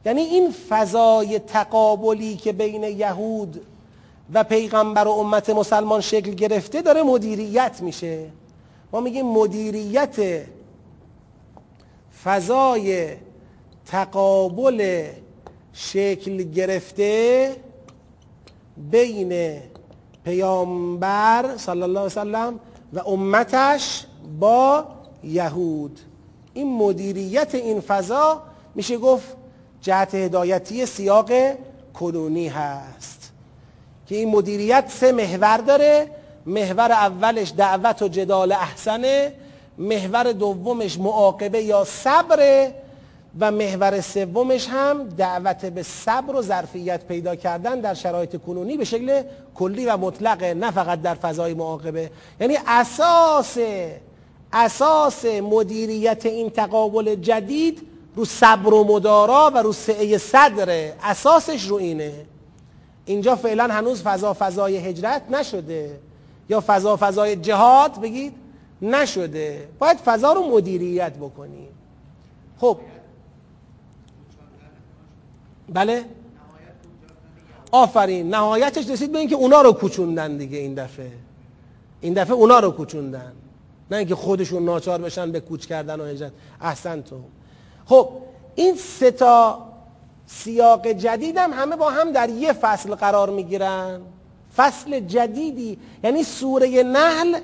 یعنی این فضای تقابلی که بین یهود و پیغمبر و امت مسلمان شکل گرفته داره مدیریت میشه. ما میگیم مدیریت فضای تقابل شکل گرفته بین پیامبر صلی الله علیه وسلم و امتش با یهود. این مدیریت این فضا میشه گفت جهت هدایتی سیاق کنونی هست. که این مدیریت سه محور داره. محور اولش دعوت و جدال احسنه. محور دومش معاقبه یا صبره و محور سومش هم دعوت به صبر و ظرفیت پیدا کردن در شرایط کنونی به شکل کلی و مطلقه نه فقط در فضای معاقبه. یعنی اساس اساس مدیریت این تقابل جدید رو صبر و مدارا و رو سعه صدره اساسش رو اینه. اینجا فعلا هنوز فضا فضای هجرت نشده. یا فضا فضای جهاد بگید نشده. باید فضا رو مدیریت بکنیم. خب بله؟ آفرین. نهایتش رسید به اینکه اونا رو کوچوندن دیگه این دفعه. این دفعه اونا رو کوچوندن. نه اینکه خودشون ناچار بشن به کوچ کردن و هجرت. احسن تو. خب این سه تا سیاق جدیدم همه با هم در یه فصل قرار می‌گیرن. فصل جدیدی. یعنی سوره نحل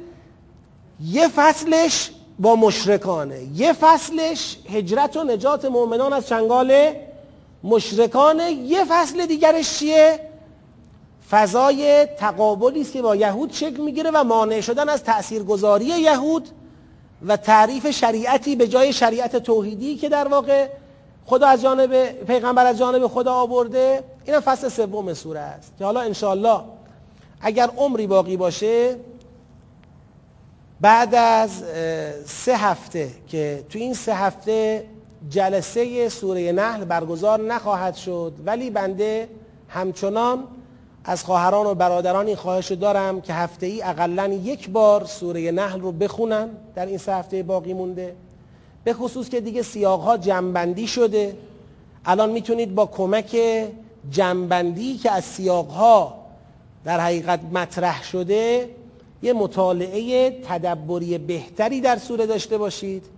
یه فصلش با مشرکانه. یه فصلش هجرت و نجات مؤمنان از چنگال مشرکانه یه فصل دیگرش چیه؟ فضای تقابلی است که با یهود شکل می‌گیره و مانع شدن از تاثیرگذاری یهود و تعریف شریعتی به جای شریعت توحیدی که در واقع خدا از جانب پیغمبر از جانب خدا آورده این فصل سوم سوره است. که حالا انشاءالله اگر عمری باقی باشه بعد از سه هفته که تو این سه هفته جلسه سوره نحل برگزار نخواهد شد ولی بنده همچنان از خواهران و برادران این خواهش دارم که هفته ای اقلا یک بار سوره نحل رو بخونن در این سه هفته باقی مونده. به خصوص که دیگه سیاق ها جنبندی شده. الان می‌تونید با کمک جنبندی که از سیاقها در حقیقت مطرح شده یه مطالعه تدبری بهتری در سوره داشته باشید.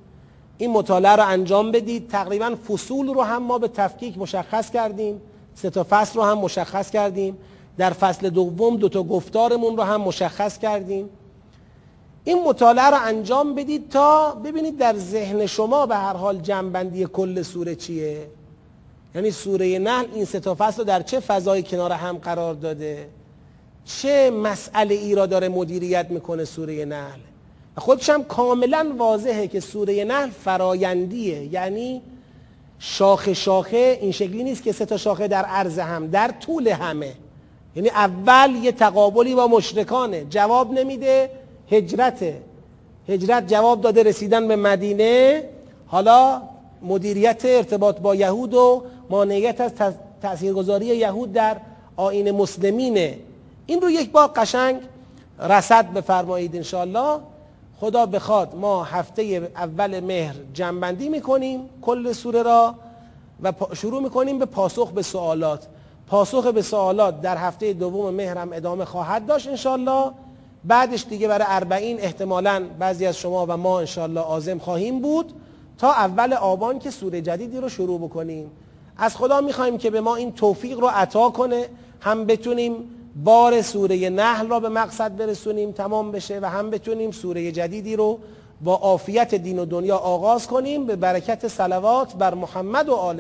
این مطالعه رو انجام بدید. تقریبا فصول رو هم ما به تفکیک مشخص کردیم. سه تا فصل رو هم مشخص کردیم. در فصل دوم دو تا گفتارمون رو هم مشخص کردیم. این مطالعه رو انجام بدید تا ببینید در ذهن شما به هر حال جنبندی کل سوره چیه. یعنی سوره نحل این سه تا فصل رو در چه فضای کنار هم قرار داده؟ چه مسئله ای را داره مدیریت می‌کنه سوره نحل؟ خودش هم کاملا واضحه که سوره نحل فرایندیه. یعنی شاخه شاخه این شکلی نیست که سه تا شاخه در عرض هم در طول همه. یعنی اول یه تقابلی با مشرکانه. جواب نمیده هجرته. هجرت جواب داده رسیدن به مدینه. حالا مدیریت ارتباط با یهود و مانعیت از تاثیرگذاری یهود در آین مسلمینه. این رو یک بار قشنگ رسد بفرمایید انشالله خدا بخواد ما هفته اول مهر جنبندی می‌کنیم کل سوره را و شروع می‌کنیم به پاسخ به سوالات. پاسخ به سوالات در هفته دوم مهر هم ادامه خواهد داشت انشالله بعدش دیگه برای اربعین احتمالا بعضی از شما و ما انشالله آزم خواهیم بود تا اول آبان که سوره جدیدی رو شروع بکنیم. از خدا می‌خوایم که به ما این توفیق رو عطا کنه. هم بتونیم بار سوره نحل را به مقصد برسونیم تمام بشه و هم بتونیم سوره جدیدی رو با عافیت دین و دنیا آغاز کنیم به برکت صلوات بر محمد و آل